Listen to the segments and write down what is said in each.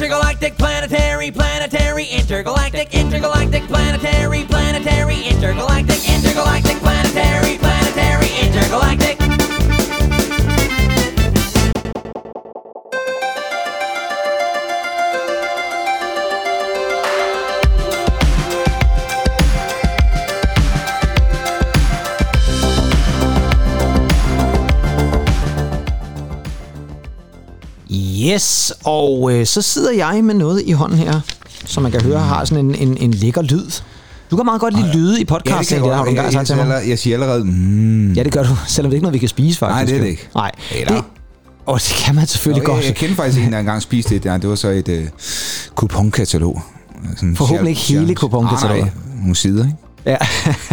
intergalactic, planetary, planetary, intergalactic, intergalactic, planetary, planetary, intergalactic, intergalactic, planetary, planetary, intergalactic. Yes, og øh, så sidder jeg med noget i hånden her, som man kan høre har sådan en, en, en lækker lyd. Du kan meget godt lide lyde i podcast, Ja, det det, har du engang sagt til mig. jeg, siger allerede, mm. Ja, det gør du, selvom det ikke er noget, vi kan spise faktisk. Nej, det er det ikke. Nej, Eller? det, og det kan man selvfølgelig Nå, godt. jeg, jeg kender faktisk en, der engang spiste det. Ja, det var så et uh, kuponkatalog. Sådan Forhåbentlig ikke hele kuponkataloget. Nej, nej, nogle sider, ikke? Ja.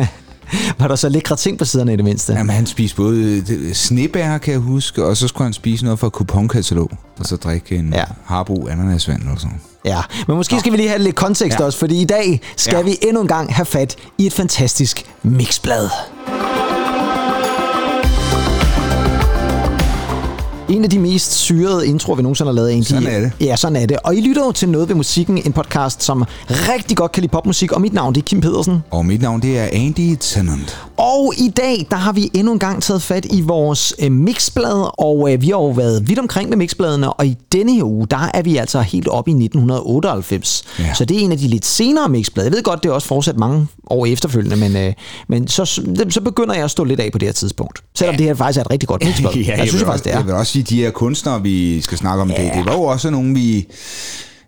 Var der så lækre ting på siderne i det mindste? Jamen, han spiste både øh, snebær, kan jeg huske, og så skulle han spise noget fra kuponkatalog, og så drikke en Ja. Harbo ananasvand eller sådan Ja, men måske skal vi lige have lidt kontekst Ja. også, fordi i dag skal Ja. vi endnu en gang have fat i et fantastisk mixblad. En af de mest syrede introer, vi nogensinde har lavet. Egentlig. Sådan er det. Ja, sådan er det. Og I lytter jo til Noget ved Musikken, en podcast, som rigtig godt kan lide popmusik. Og mit navn, det er Kim Pedersen. Og mit navn, det er Andy Tennant. Og i dag, der har vi endnu en gang taget fat i vores øh, mixblad, og øh, vi har jo været vidt omkring med mixbladene, og i denne her uge, der er vi altså helt oppe i 1998. Ja. Så det er en af de lidt senere mixblade. Jeg ved godt, det er også fortsat mange år efterfølgende, men, øh, men så, så begynder jeg at stå lidt af på det her tidspunkt. Selvom det her faktisk er et rigtig godt mixblad. jeg, jeg synes jeg faktisk, det er. Jeg vil også sige, at de her kunstnere, vi skal snakke om, ja. det, det var jo også nogle, vi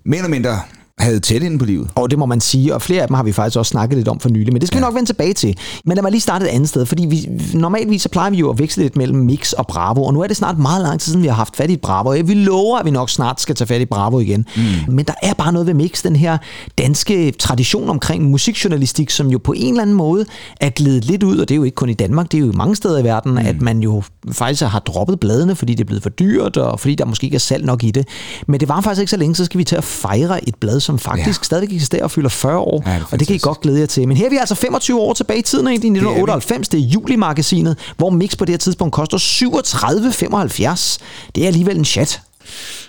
mere eller mindre havde tæt ind på livet. Og det må man sige, og flere af dem har vi faktisk også snakket lidt om for nylig, men det skal ja. vi nok vende tilbage til. Men lad mig lige starte et andet sted, fordi vi, normalvis så plejer vi jo at veksle lidt mellem Mix og Bravo, og nu er det snart meget lang tid siden, vi har haft fat i Bravo. og Vi lover, at vi nok snart skal tage fat i Bravo igen. Mm. Men der er bare noget ved Mix, den her danske tradition omkring musikjournalistik, som jo på en eller anden måde er glædet lidt ud, og det er jo ikke kun i Danmark, det er jo mange steder i verden, mm. at man jo faktisk har droppet bladene, fordi det er blevet for dyrt, og fordi der måske ikke er salg nok i det. Men det var faktisk ikke så længe, så skal vi til at fejre et blad, som faktisk ja. Ja. stadig eksisterer og fylder 40 år, Ja, det og det kan I godt glæde jer til. Men her er vi altså 25 år tilbage i tiden, i 1998. Det er Juli-magasinet, hvor Mix på det her tidspunkt koster 37,75. Det er alligevel en chat.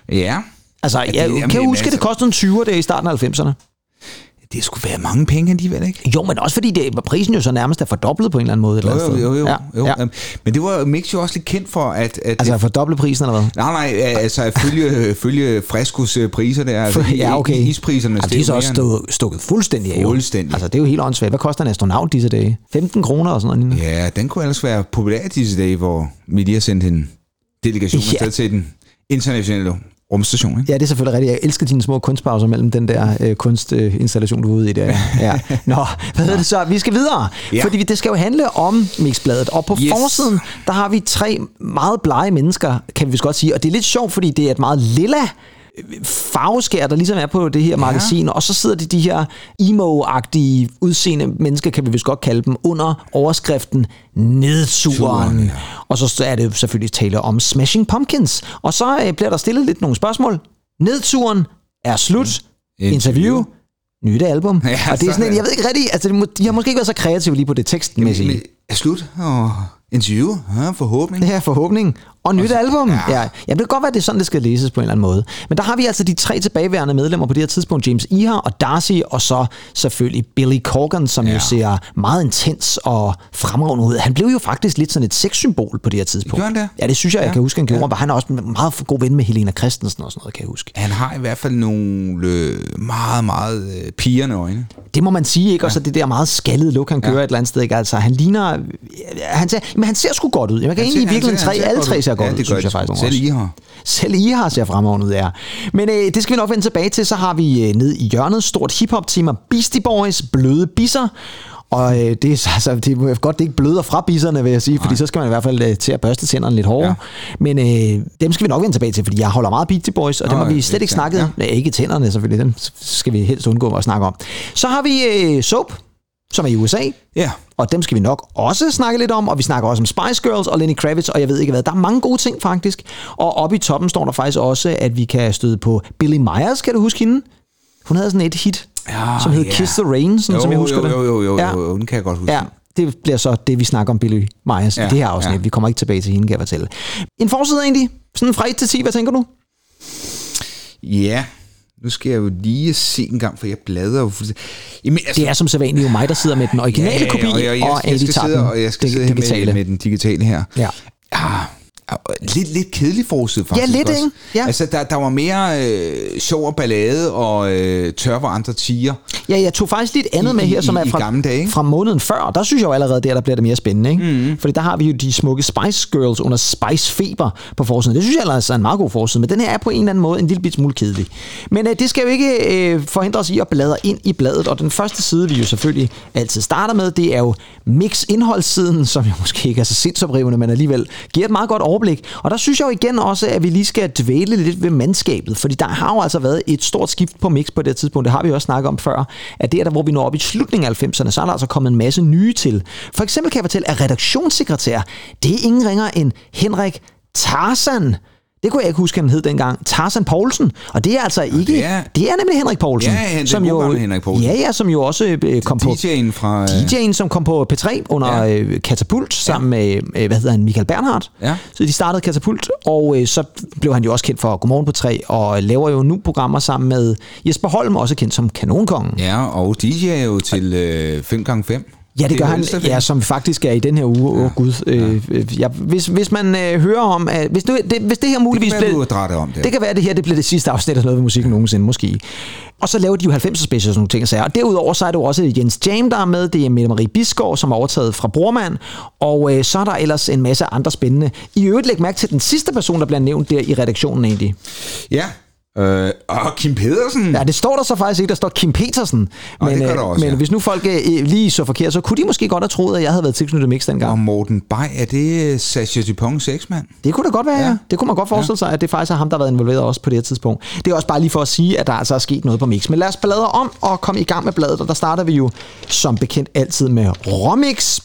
Ja. Altså, Ja, det- jeg kan det- huske, at det altså- kostede en 20'er der i starten af 90'erne. Det skulle være mange penge alligevel, ikke? Jo, men også fordi det, prisen jo så nærmest er fordoblet på en eller anden måde. Jo, eller jo, jo, jo. Ja, jo. ja. Øhm, Men det var Mix jo også lidt kendt for, at... at Altså det, fordoblet prisen, eller hvad? nej, nej, altså følge, følge Frescos øh, priser der. Altså, ja, okay. Ispriserne altså, de er så også stukket, stukket fuldstændig af. jo. Fuldstændig. Altså, det er jo helt åndssvagt. Hvad koster en astronaut disse dage? 15 kroner og sådan noget. Ja, den kunne ellers være populær disse dage, hvor vi lige har sendt en delegation Ja. afsted til den internationale rumstation. Ikke? Ja, det er selvfølgelig rigtigt. Jeg elsker dine små kunstpauser mellem den der øh, kunstinstallation, du er ude i der. Ja. Nå, hvad hedder det så? Vi skal videre, Ja. fordi det skal jo handle om Mixbladet. Og på Yes. forsiden, der har vi tre meget blege mennesker, kan vi vist godt sige. Og det er lidt sjovt, fordi det er et meget lilla farveskær, der ligesom er på det her magasin, og så sidder de de her emo-agtige udseende mennesker, kan vi vist godt kalde dem, under overskriften Nedturen. Turen, ja. Og så er det selvfølgelig tale om Smashing Pumpkins. Og så øh, bliver der stillet lidt nogle spørgsmål. Nedturen er slut. Interview. Interview. Nyt album. Ja, og det er sådan sådan en, jeg ved ikke rigtig, altså de, har måske ikke været så kreative lige på det tekstmæssige. Men, er slut, og interview, ja. Det her forhåbning. Og nyt album. Ja. ja. ja. Jamen, det kan godt være, at det er sådan, det skal læses på en eller anden måde. Men der har vi altså de tre tilbageværende medlemmer på det her tidspunkt. James Iha og Darcy, og så selvfølgelig Billy Corgan, som ja. jo Ja. ser meget intens og fremragende ud. Han blev jo faktisk lidt sådan et sexsymbol på det her tidspunkt. Gjorde han det? Ja, det synes jeg, jeg Ja. kan huske, han gjorde. Ja. Ja. Han er også en meget god ven med Helena Christensen og sådan noget, kan jeg huske. Han har i hvert fald nogle øh, meget, meget øh, pigerne øjne. Det må man sige, ikke? Og så det der meget skaldede look, han kører ja. et eller andet sted, ikke? Altså, han ligner... Han ser, men han ser sgu godt ud. Man kan egentlig i virkeligheden tre, alle tre ser godt Ja, ud, det synes jeg faktisk. Selv. I har. Selv I har ser fremragende ud, ja. Men øh, det skal vi nok vende tilbage til. Så har vi øh, ned i hjørnet stort hiphop-tema Beastie Boys, bløde bisser. Og øh, det, er, altså, det er godt, det ikke bløder fra bisserne, vil jeg sige, fordi så skal man i hvert fald øh, til at børste tænderne lidt hårdere. Ja. Men øh, dem skal vi nok vende tilbage til, fordi jeg holder meget Beastie Boys, og dem Nå, har vi ja, slet ikke ja, snakket ja. Nej, ikke tænderne selvfølgelig, dem skal vi helst undgå at snakke om. Så har vi øh, Soap, som er i USA, Ja, og dem skal vi nok også snakke lidt om, og vi snakker også om Spice Girls og Lenny Kravitz, og jeg ved ikke hvad. Der er mange gode ting faktisk. Og oppe i toppen står der faktisk også, at vi kan støde på Billy Myers, kan du huske hende? Hun havde sådan et hit, Ja, som hed ja. Kiss the Rain, sådan jo, som jeg husker jo, det. jo, jo, jo, ja. jo, den kan jeg godt huske. Ja, det bliver så det, vi snakker om Billy Myers ja, i det her afsnit. Ja. Vi kommer ikke tilbage til hende, kan jeg fortælle. En forside egentlig, sådan fra 1 til 10, hvad tænker du? Ja, Nu skal jeg jo lige se en gang, for jeg bladrer jo. Jamen, altså, Det er som sædvanligt jo mig, der sidder med den originale kopi, og jeg, jeg, og jeg, skal sidde, og jeg skal sidde her med, med den digitale her. Ja. Ah, lidt, lidt kedelig forside, faktisk. lidt, også. ikke? Ja. Altså, der, der var mere øh, sjov og ballade og øh, tør, hvor andre tiger. Ja, jeg tog faktisk lidt andet I- med her, i- som er i fra, gamle dage, ikke? fra måneden før, og der synes jeg jo allerede der, der bliver det mere spændende. Ikke? Mm. Fordi der har vi jo de smukke Spice Girls under Spice Feber på forsiden. Det synes jeg ellers er en meget god forside, men den her er på en eller anden måde en lille bit smule kedelig. Men øh, det skal jo ikke øh, forhindre os i at bladre ind i bladet, og den første side, vi jo selvfølgelig altid starter med, det er jo mix indholdssiden, som jo måske ikke er så sindsoprivende, men alligevel giver et meget godt overblik. Og der synes jeg jo igen også, at vi lige skal dvæle lidt ved mandskabet, fordi der har jo altså været et stort skift på mix på det her tidspunkt. Det har vi jo også snakket om før, at det er der, hvor vi når op i slutningen af 90'erne, så er der altså kommet en masse nye til. For eksempel kan jeg fortælle, at redaktionssekretær, det er ingen ringer end Henrik Tarzan. Det kunne jeg ikke huske, han hed dengang. Tarzan Poulsen. Og det er altså ikke... det er- det er nemlig Henrik Poulsen. Ja, den som jo, Henrik Poulsen. Ja, ja, som jo også øh, kom på... DJ'en fra... Øh, DJ'en, som kom på P3 under Ja. ja. øh, Katapult, sammen med, øh, hvad hedder han, Michael Bernhardt. Ja. Så de startede Katapult, og øh, så blev han jo også kendt for Godmorgen på 3, og laver jo nu programmer sammen med Jesper Holm, også kendt som Kanonkongen. Ja, og DJ er jo til øh, 5x5. Ja, det gør han, ja, som faktisk er i den her uge. Åh, ja. gud. Øh, øh, ja, hvis, hvis man øh, hører om... At, hvis, det, det, hvis det her muligvis Det kan være, bliver... du om det. Det kan være, at det her det bliver det sidste afsnit af noget ved musikken nogensinde, måske. Og så laver de jo 90'er specials og sådan nogle ting. og sager. Og derudover så er det jo også Jens Jam, der er med. Det er Mette Marie Bisgaard, som er overtaget fra Brormand. Og øh, så er der ellers en masse andre spændende. I øvrigt læg mærke til den sidste person, der bliver nævnt der i redaktionen egentlig. Ja. Øh, og Kim Pedersen. Ja, det står der så faktisk ikke. Der står Kim Petersen. Nå, Men, det øh, også, men ja. hvis nu folk øh, lige så forkert, så kunne de måske godt have troet, at jeg havde været tilknyttet Mix dengang. Og Morten Bay, er det Sasha Dupont sexmand? Det kunne da godt være, ja. Ja. ja. Det kunne man godt forestille sig, at det faktisk er ham, der har været involveret også på det her tidspunkt. Det er også bare lige for at sige, at der altså er sket noget på Mix. Men lad os bladre om og komme i gang med bladet, og der starter vi jo som bekendt altid med Romix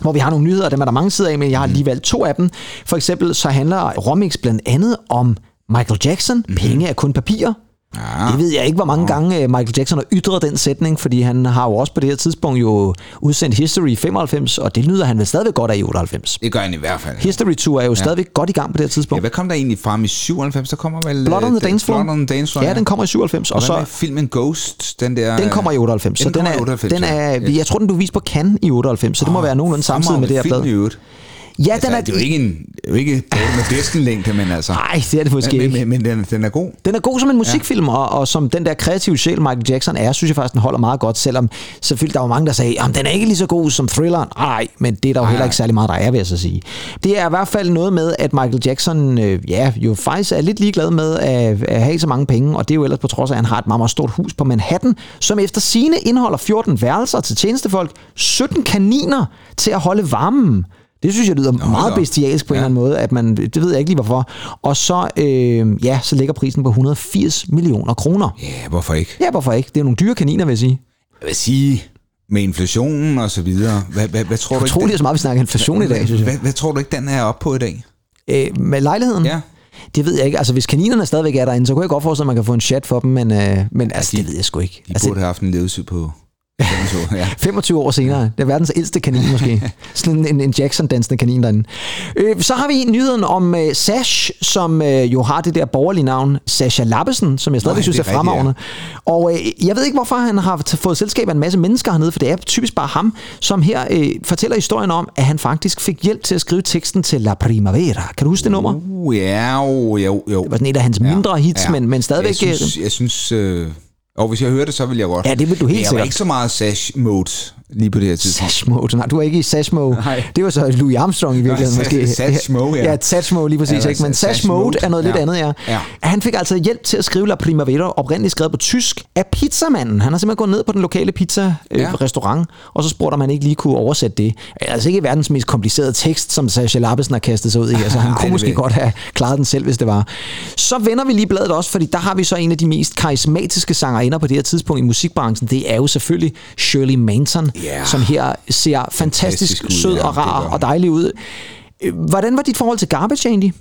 hvor vi har nogle nyheder, dem er der mange sider af, men jeg har lige valgt to af dem. For eksempel så handler Romix blandt andet om Michael Jackson. Mm-hmm. Penge er kun papir. Ja. Det ved jeg ikke, hvor mange gange øh, Michael Jackson har ytret den sætning, fordi han har jo også på det her tidspunkt jo udsendt History i 95, og det nyder han vel stadigvæk godt af i 98. Det gør han i hvert fald. History Tour er jo ja. stadigvæk godt i gang på det her Ja, tidspunkt. hvad kom der egentlig frem i 97? Der kommer vel... Blood on øh, the Dance Floor. Blood on the Dance Floor, Ja, den kommer i 97, og Og så filmen Ghost? Den, der, den kommer i 98. Den så den kommer er, i 98, den er, ja. jeg tror, den blev vist på Cannes i 98, så det må være nogenlunde samtidig med det her blad. Ja, Altså, den er, det er jo ikke en, det er jo ikke med bedsten længde, men altså... Nej, det er det måske men, ikke. men, men den, den er god. Den er god som en musikfilm, og, og som den der kreative sjæl, Michael Jackson er, synes jeg faktisk, den holder meget godt, selvom selvfølgelig der var mange, der sagde, at den er ikke lige så god som thrilleren. Nej, men det er der jo heller ikke særlig meget, der er, vil jeg så sige. Det er i hvert fald noget med, at Michael Jackson øh, ja, jo faktisk er lidt ligeglad med at, at have så mange penge, og det er jo ellers på trods af, at han har et meget, meget stort hus på Manhattan, som efter sine indeholder 14 værelser til tjenestefolk, 17 kaniner til at holde varmen. Det synes jeg lyder Nå, meget da. bestialsk på ja. en eller anden måde, at man, det ved jeg ikke lige hvorfor. Og så, øh, ja, så ligger prisen på 180 millioner kroner. Ja, hvorfor ikke? Ja, hvorfor ikke? Det er nogle dyre kaniner, vil jeg sige. Jeg vil sige, med inflationen og så videre, hvad, hvad, hvad tror du ikke... Den- så meget, vi snakker inflation i dag, synes hvad, jeg. hvad, tror du ikke, den er oppe på i dag? Øh, med lejligheden? Ja. Det ved jeg ikke. Altså, hvis kaninerne stadigvæk er derinde, så kunne jeg godt forestille, at man kan få en chat for dem, men, øh, men altså, de- det ved jeg sgu ikke. De Altså, burde have haft en levetid på 25 år. Ja. 25 år senere. Det er verdens ældste kanin måske. Sådan en, en Jackson-dansende kanin derinde. Øh, så har vi nyheden om øh, Sash, som øh, jo har det der borgerlige navn, Sasha Lappesen, som jeg stadig synes er er fremragende. Og øh, jeg ved ikke, hvorfor han har fået selskab af en masse mennesker hernede, for det er typisk bare ham, som her øh, fortæller historien om, at han faktisk fik hjælp til at skrive teksten til La Primavera. Kan du huske det nummer? Uh, ja, jo, jo, jo. Det var sådan et af hans mindre hits, men, men stadigvæk... Jeg øh, synes, jeg synes øh, og hvis jeg hører det, så vil jeg godt. Ja, det vil du helt Men jeg var sikkert. ikke så meget sash mode lige på det her tidspunkt. Nej, du er ikke i. Nej. Det var så Louis Armstrong i virkeligheden måske. sash mode, ja. Ja, sash mode lige præcis. Ja, ikke? Men mode. er noget lidt Ja. andet, ja. Ja. Han fik altså hjælp til at skrive La Primavera, oprindeligt skrevet på tysk, af pizzamanden. Han har simpelthen gået ned på den lokale pizza-restaurant, Ja. og så spurgte om han ikke lige kunne oversætte det. Altså ikke verdens mest komplicerede tekst, som Sasha Lappesen har kastet sig ud i. Altså han kunne måske godt have klaret den selv, hvis det var. Så vender vi lige bladet også, fordi der har vi så en af de mest karismatiske sangerinder på det her tidspunkt i musikbranchen. Det er jo selvfølgelig Shirley Manson, Ja. som her ser fantastisk, Fantastisk ud, sød ja, og rar og dejlig ud. Øh, Hvordan var dit forhold til Garbage egentlig?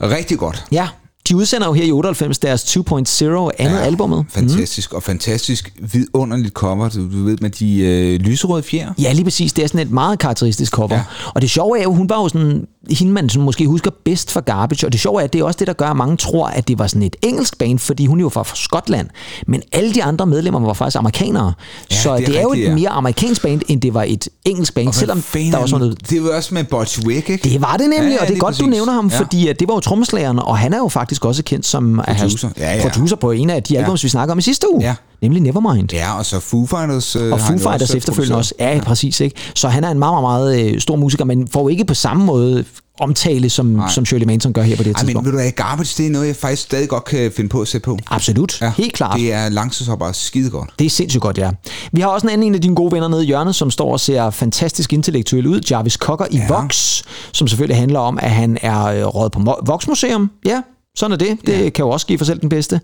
Rigtig godt. Ja, de udsender jo her i 98 deres 2.0 andet ja, albumet. Fantastisk, mm. og fantastisk vidunderligt cover, du, du ved, med de øh, lyserøde fjer. Ja, lige præcis. Det er sådan et meget karakteristisk cover. Ja. Og det sjove er jo, hun var jo sådan hende, man sådan måske husker bedst fra Garbage, og det sjove er, at det er også det, der gør, at mange tror, at det var sådan et engelsk band, fordi hun jo var fra Skotland, men alle de andre medlemmer var faktisk amerikanere. Ja, så det det er er, jo et ja. mere amerikansk band, end det var et engelsk band, selvom der var sådan noget Det var også med Butch Wick, ikke? det var det nemlig, Ja, ja, og det er godt, du præcis. nævner ham, Ja. fordi at det var jo trommeslageren, og han er jo faktisk også kendt som at have- Producer. Ja, ja. producer på en af de albums, vi snakker om i sidste uge, Ja. Nemlig Nevermind. Ja, og så Foo Fighters øh, Og Foo Fighters efterfølgende også. Ja, ja, præcis. Ikke? Så han er en meget, meget, meget øh, stor musiker, men får jo ikke på samme måde omtale, som, som Shirley Manson gør her på det her Ej, men tidspunkt. ved du hvad, Garbage, det er noget, jeg faktisk stadig godt kan finde på at sætte på. Absolut, ja, helt klart. Det er langtidshoppere skide godt. Det er sindssygt godt, ja. Vi har også en anden en af dine gode venner nede i hjørnet, som står og ser fantastisk intellektuel ud, Jarvis Cocker i ja. Vox, som selvfølgelig handler om, at han er øh, råd på Mo- Vox-museum. Ja, sådan er det. Det ja. kan jo også give for selv den bedste.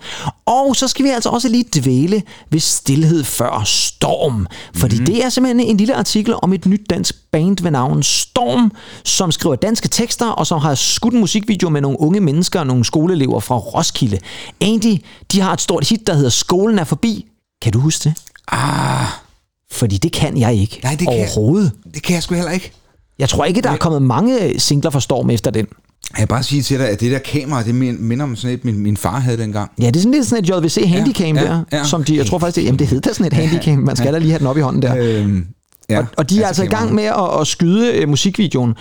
Og så skal vi altså også lige dvæle ved stillhed før storm. Fordi mm. det er simpelthen en lille artikel om et nyt dansk band ved navn Storm, som skriver danske tekster, og som har skudt en musikvideo med nogle unge mennesker og nogle skoleelever fra Roskilde. Andy, de har et stort hit, der hedder Skolen er forbi. Kan du huske det? Ah, Fordi det kan jeg ikke Nej, det kan jeg- overhovedet. det kan jeg sgu heller ikke. Jeg tror ikke, der er kommet mange singler fra Storm efter den. Jeg vil bare sige til dig, at det der kamera, det min- minder om sådan et, min, min far havde dengang. Ja, det er sådan lidt sådan et JVC Handycam ja, der, ja. som de, jeg tror faktisk, det, jamen det hedder sådan et Handycam, man skal da lige have den op i hånden der. Øhm, ja, Og, og de er altså i gang med at, at skyde øh, musikvideoen.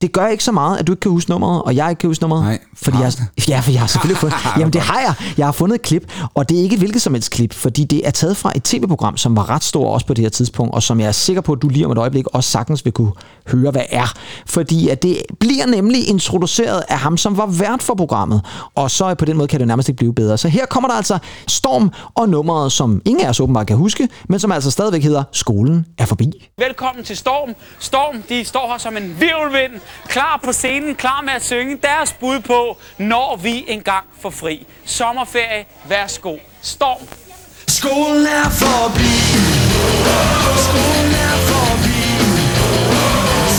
Det gør ikke så meget, at du ikke kan huske nummeret, og jeg ikke kan huske nummeret. Nej, fordi jeg, ja, for jeg har selvfølgelig fundet... Jamen det har jeg. Jeg har fundet et klip, og det er ikke et hvilket som helst klip, fordi det er taget fra et tv-program, som var ret stor også på det her tidspunkt, og som jeg er sikker på, at du lige om et øjeblik også sagtens vil kunne høre, hvad er. Fordi at det bliver nemlig introduceret af ham, som var vært for programmet, og så på den måde kan det nærmest ikke blive bedre. Så her kommer der altså Storm og nummeret, som ingen af os åbenbart kan huske, men som altså stadigvæk hedder Skolen er forbi. Velkommen til Storm. Storm, de står her som en virvelvind, klar på scenen, klar med at synge deres bud på, når vi engang får fri. Sommerferie, værsgo. Storm. Skolen er forbi Skolen er forbi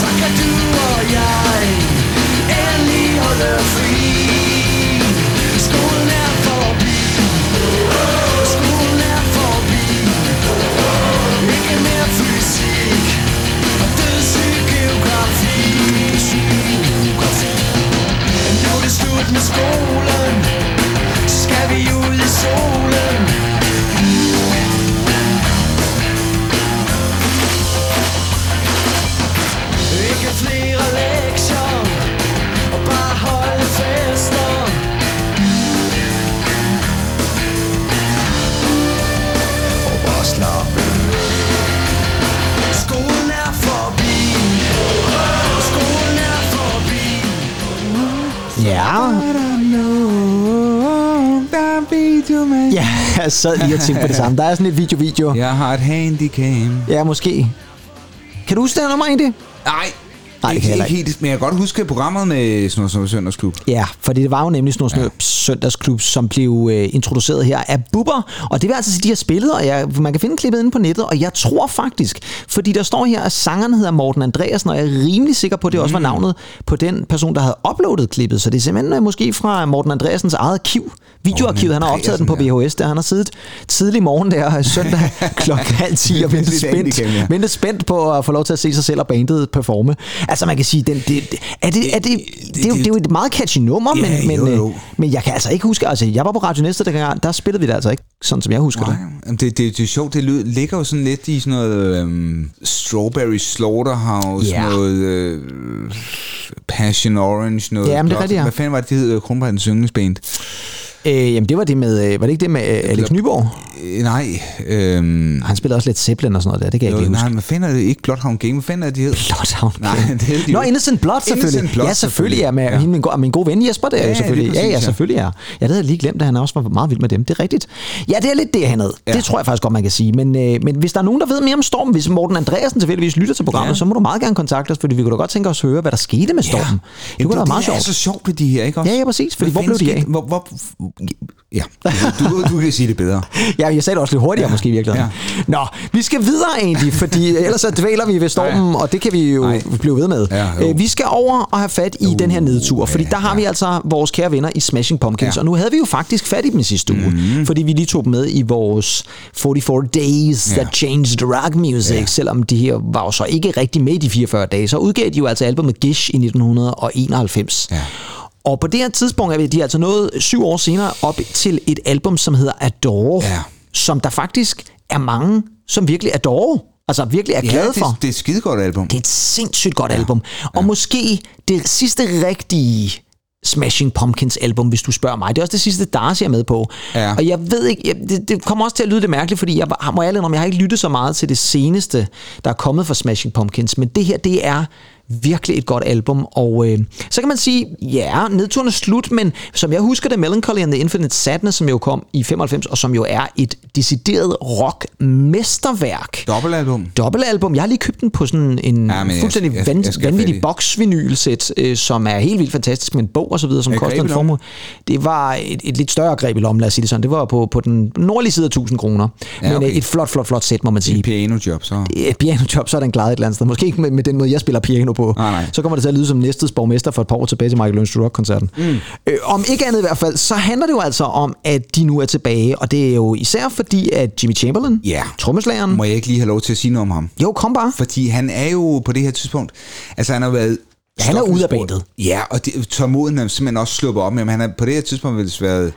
Så kan du og jeg Endelig holde fri er Ja. Ja, jeg sad lige og tænkte på det samme. Der er sådan et video-video. Jeg har et handicam. Ja, måske. Kan du huske det nummer egentlig? Nej, Nej, det kan ikke, jeg ikke helt, men jeg kan godt huske programmet med noget som Søndagsklub. Ja, for det var jo nemlig noget ja. søndagsklub, som blev øh, introduceret her af Bubber. Og det vil altså sige, de har spillet, og jeg, man kan finde klippet inde på nettet, og jeg tror faktisk, fordi der står her, at sangeren hedder Morten Andreasen, og jeg er rimelig sikker på, at det også var navnet på den person, der havde uploadet klippet. Så det er simpelthen øh, måske fra Morten Andreasens eget arkiv. Videoarkivet, han har optaget den på VHS, der han har siddet tidlig morgen der øh, søndag klokken halv 10 og ventet spændt, ventet spændt på at få lov til at se sig selv og bandet performe. Altså man kan sige, den, det, det, er det, er det, det, er jo, det er jo et meget catchy nummer, Ja, men, men, jo, jo. øh, men jeg kan altså ikke huske, altså jeg var på Radio Næste dengang, der spillede vi det altså ikke, sådan som jeg husker Nej, det. det, det, det er sjovt, det lyder, ligger jo sådan lidt i sådan noget øhm, Strawberry Slaughterhouse, Ja. noget øh, Passion Orange, noget... Ja, men det er rigtigt, ja. Hvad fanden var det, det hed? Kronbrændens yndlingsband? Øh, jamen det var det med, øh, var det ikke det med øh, Alex Nyborg? Øh, nej, øhm, Han spillede også lidt Zeppelin og sådan noget der, det kan jeg jo, ikke huske. nej, hvad fanden er det? Ikke Bloodhound Gang, hvad fanden er det, de hed? Bloodhound Nej, Gang. det hed de Nå. Innocent Blood selvfølgelig. Innocent Blood, ja, selvfølgelig. Ja, med ja. min, go- min gode ven Jesper der Ja, ja, ja, selvfølgelig. Ja, ja, ja. selvfølgelig ja. Ja, det havde jeg lige glemt, at han også var meget vild med dem. Det er rigtigt. Ja, det er lidt det, han havde. Ja. Det tror jeg faktisk godt, man kan sige. Men, øh, men hvis der er nogen, der ved mere om Storm, hvis Morten Andreasen tilfældigvis lytter til programmet, Ja. så må du meget gerne kontakte os, fordi vi kunne da godt tænke os at høre, hvad der skete med Storm. Det Jamen, kunne da være meget det er sjovt. så sjovt med de her, ikke også? Ja, ja, præcis, fordi hvor blev de af? Hvor, hvor, ja, du, du, du kan sige det bedre. Ja, jeg sagde det også lidt hurtigere ja. måske i virkeligheden. Ja. Nå, vi skal videre egentlig, fordi ellers så dvæler vi ved stormen, og det kan vi jo Nej. blive ved med. Ja, jo. Øh, vi skal over og have fat i uh, den her nedtur, fordi der har vi altså vores kære venner i Smashing Pumpkins, Ja. og nu havde vi jo faktisk fat i dem sidste uge, mm. fordi vi lige tog dem med i vores 44 Days Ja. That Changed Rock Music, Ja. selvom de her var jo så ikke rigtig med i de 44 dage, så udgav de jo altså albumet Gish i 1991. Ja. Og på det her tidspunkt er vi- de altså nået syv år senere op til et album, som hedder Adore, Ja. Som der faktisk er mange, som virkelig adore, altså virkelig er glade det, for. det er et skidegodt album. Det er et sindssygt godt ja. album. Og måske det sidste rigtige Smashing Pumpkins album, hvis du spørger mig. Det er også det sidste, Darcy er med på. Ja. Og jeg ved ikke, jeg, det, det kommer også til at lyde lidt mærkeligt, fordi jeg må ærlig om, jeg har ikke lyttet så meget til det seneste, der er kommet fra Smashing Pumpkins, men det her, det er virkelig et godt album, og øh, så kan man sige, ja, nedturen er slut, men som jeg husker det, Melancholy and the Infinite Sadness, som jo kom i 95, og som jo er et decideret rock-mesterværk Dobbeltalbum. dobbeltalbum. Jeg har lige købt den på sådan en Ja, jeg- fuldstændig jeg- jeg have vanvittig boksvinylsæt, øh, som er helt vildt fantastisk med en bog og så videre, som Er koster en formue. Det var et, et lidt større greb i lommen, lad os sige det sådan. Det var på, på den nordlige side af 1000 kroner. Ja, Men øh, et flot, flot, flot sæt, må man sige. Et pianojob, så. Et pianojob, så er den klaret et eller andet sted. Måske ikke med, med den måde, jeg spiller piano på. Nej, nej. Så kommer det til at lyde som næstets borgmester for et par år tilbage til Michael Learns Rock-koncerten. Mm. Øh, om ikke andet i hvert fald, så handler det jo altså om, at de nu er tilbage. Og det er jo især fordi, at Jimmy Chamberlain, Ja. trommeslageren... Må jeg ikke lige have lov til at sige noget om ham? Jo, kom bare. Fordi han er jo på det her tidspunkt... Altså, han har været... Han er ude af bandet. Ja, og det, tålmoden er simpelthen også sluppet op med ham. Han er på det her tidspunkt vel været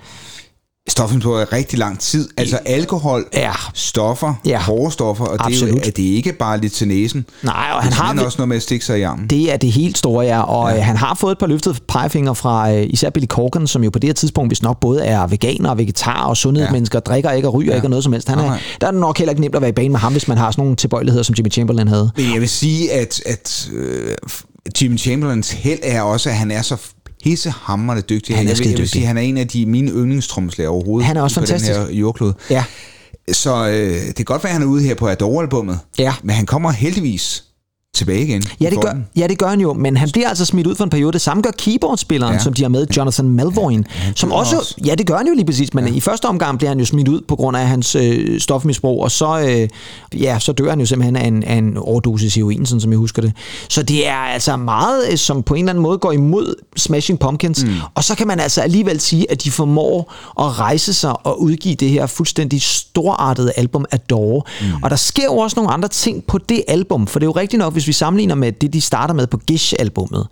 stofmisbruger i rigtig lang tid. Altså alkohol, Ja. stoffer, Ja. hårde stoffer, og det er, jo, Absolut. at det ikke bare lidt til næsen. Nej, og han har også noget med at stikke sig i armen. Det er det helt store, ja. Og ja. han har fået et par løftede pegefinger fra øh, især Billy Corgan, som jo på det her tidspunkt hvis nok både er veganer og vegetar og sundhedsmennesker, ja. drikker ikke og ryger ja. ikke og noget som helst. Han er, der er nok heller ikke nemt at være i banen med ham, hvis man har sådan nogle tilbøjeligheder, som Jimmy Chamberlain havde. Men jeg vil sige, at, at øh, Jim Chamberlains held er også, at han er så pissehammerende dygtig. Han er vil skidedygtig. sige, han er en af de mine yndlingstromslærer overhovedet. Han er også på fantastisk. den her jordklode. Ja. Så øh, det kan godt være, at han er ude her på Adore-albummet. Ja. Men han kommer heldigvis tilbage igen. Ja det, gør, ja, det gør han jo, men han bliver altså smidt ud for en periode. Det samme gør keyboardspilleren, ja. Ja. som de har med, Jonathan Malvoin, ja, som dør også, også. ja det gør han jo lige præcis, men ja. i første omgang bliver han jo smidt ud på grund af hans øh, stofmisbrug, og så, øh, ja, så dør han jo simpelthen af en, af en overdosis heroin, sådan som jeg husker det. Så det er altså meget, øh, som på en eller anden måde går imod Smashing Pumpkins, mm. og så kan man altså alligevel sige, at de formår at rejse sig og udgive det her fuldstændig storartede album Adore. Mm. Og der sker jo også nogle andre ting på det album, for det er jo rigtigt nok, hvis vi sammenligner med det, de starter med på Gish-albummet,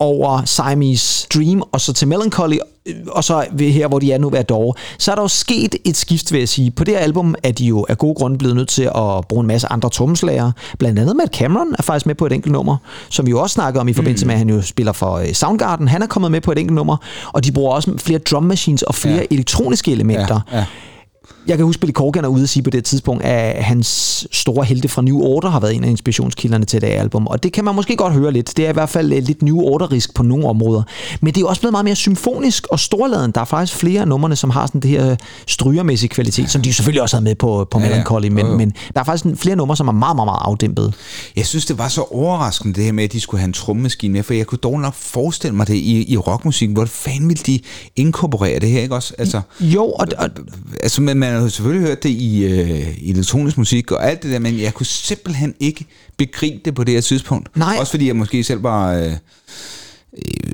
over Siamese Dream, og så til Melancholy, øh, og så ved her, hvor de er nu ved Adore, så er der jo sket et skift, vil jeg sige. På det her album er de jo af gode grunde blevet nødt til at bruge en masse andre trommeslager. Blandt andet Matt Cameron er faktisk med på et enkelt nummer, som vi jo også snakkede om i forbindelse med, at han jo spiller for øh, Soundgarden. Han er kommet med på et enkelt nummer, og de bruger også flere drum machines og flere ja. elektroniske elementer. Ja, ja. Jeg kan huske, Billy Corgan er ude at sige på det tidspunkt, at hans store helte fra New Order har været en af inspirationskilderne til det album. Og det kan man måske godt høre lidt. Det er i hvert fald øh, lidt New Order-risk på nogle områder. Men det er også blevet meget mere symfonisk og storladen. Der er faktisk flere af numrene, som har sådan det her strygermæssige kvalitet, ja. som de selvfølgelig også havde med på, på Ja. Melancholy. Men, Jo, jo. men der er faktisk flere numre, som er meget, meget, meget afdæmpet. Jeg synes, det var så overraskende, det her med, at de skulle have en trommemaskine med, for jeg kunne dog nok forestille mig det i, i rockmusikken. Hvor fanden ville de inkorporere det her, ikke også? Altså, Jo, og, og altså man, man har jo selvfølgelig hørt det i, øh, i elektronisk musik og alt det der, men jeg kunne simpelthen ikke begribe det på det her tidspunkt. Nej. Også fordi jeg måske selv var... Øh,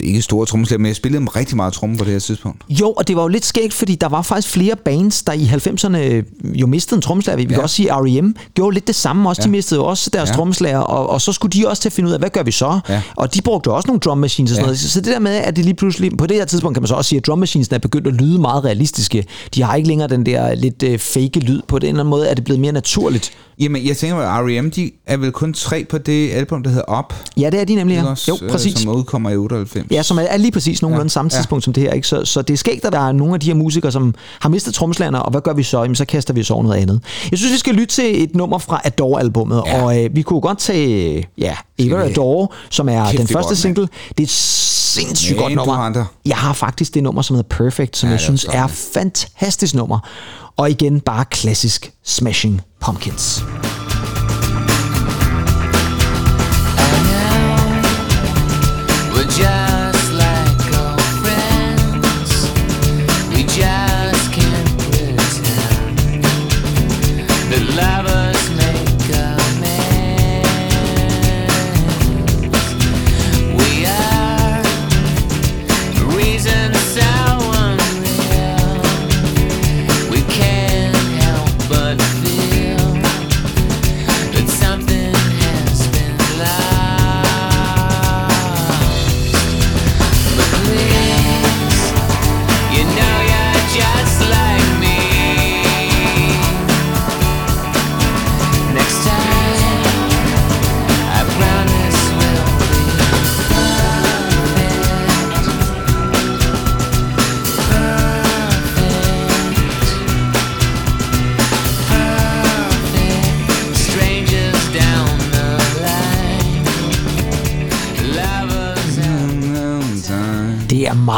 ikke store trommeslager, men jeg spillede rigtig meget tromme på det her tidspunkt. Jo, og det var jo lidt skægt, fordi der var faktisk flere bands, der i 90'erne jo mistede en trommeslager. Vi ja. kan også sige, at R.E.M. gjorde lidt det samme også. Ja. De mistede også deres ja. Trommeslager, og, og så skulle de også til at finde ud af, hvad gør vi så? Ja. Og de brugte også nogle drum machines og sådan Ja. noget. Så det der med, at det lige pludselig, på det her tidspunkt kan man så også sige, at drum machines er begyndt at lyde meget realistiske. De har ikke længere den der lidt øh, fake lyd. På den eller anden måde er det blevet mere naturligt. Jamen, jeg tænker, at R.E.M. de er vel kun tre på det album, der hedder Up. Ja, det er de nemlig. Ja. også? Jo, Øh, præcis. Som udkommer i 98. Ja, som er, er lige præcis nogenlunde ja, Ja, samme ja. tidspunkt som det her. Ikke? Så, så det er skægt, at der er nogle af de her musikere, som har mistet trommeslagerne, og hvad gør vi så? Jamen, så kaster vi over noget andet. Jeg synes, vi skal lytte til et nummer fra Adore-albummet, ja. Ja. og øh, vi kunne godt tage ja, Ever Adore, som er Kæft, den er første godt, single. Det er et sindssygt Men godt nummer. andre. Jeg har faktisk det nummer, som hedder Perfect, som Ja, jeg er synes er godt, fantastisk nummer. Og igen, bare klassisk Smashing Pumpkins. já.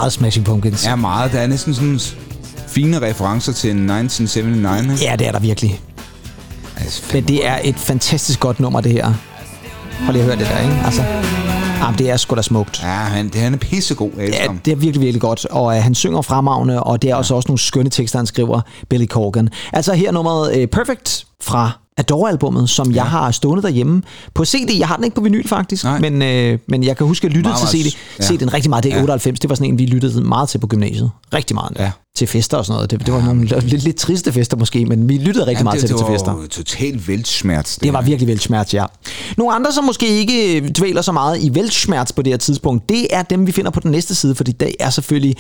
Meget Smashing Pumpkins. er meget. Der er næsten sådan fine referencer til 1979. ikke? Ja, det er der virkelig. Altså, Men det er et fantastisk godt nummer, det her. Prøv lige at høre det der, ikke? Altså, jamen, det er sgu da smukt. Ja, han, det, han er pissegod. Jeg Ja, det er virkelig, virkelig godt. Og øh, han synger fremragende, og det er også, også nogle skønne tekster, han skriver, Billy Corgan. Altså her nummeret øh, Perfect fra Adore-albummet, som ja. jeg har stående derhjemme på CD. Jeg har den ikke på vinyl faktisk, Nej. men, øh, men jeg kan huske, at jeg lyttede Meget, til CD. ja. Ja. CD'en rigtig meget. Det er Ja. 98. Det var sådan en, vi lyttede meget til på gymnasiet. Rigtig meget. Ja. Til fester og sådan noget. Det, det var nogle lidt, lidt triste fester måske, men vi lyttede rigtig Jamen, meget til det, det til fester. var jo totalt væltsmerts. Det var virkelig Weltschmerz, ja. Nogle andre, som måske ikke dvæler så meget i Weltschmerz på det her tidspunkt, det er dem, vi finder på den næste side, fordi det er selvfølgelig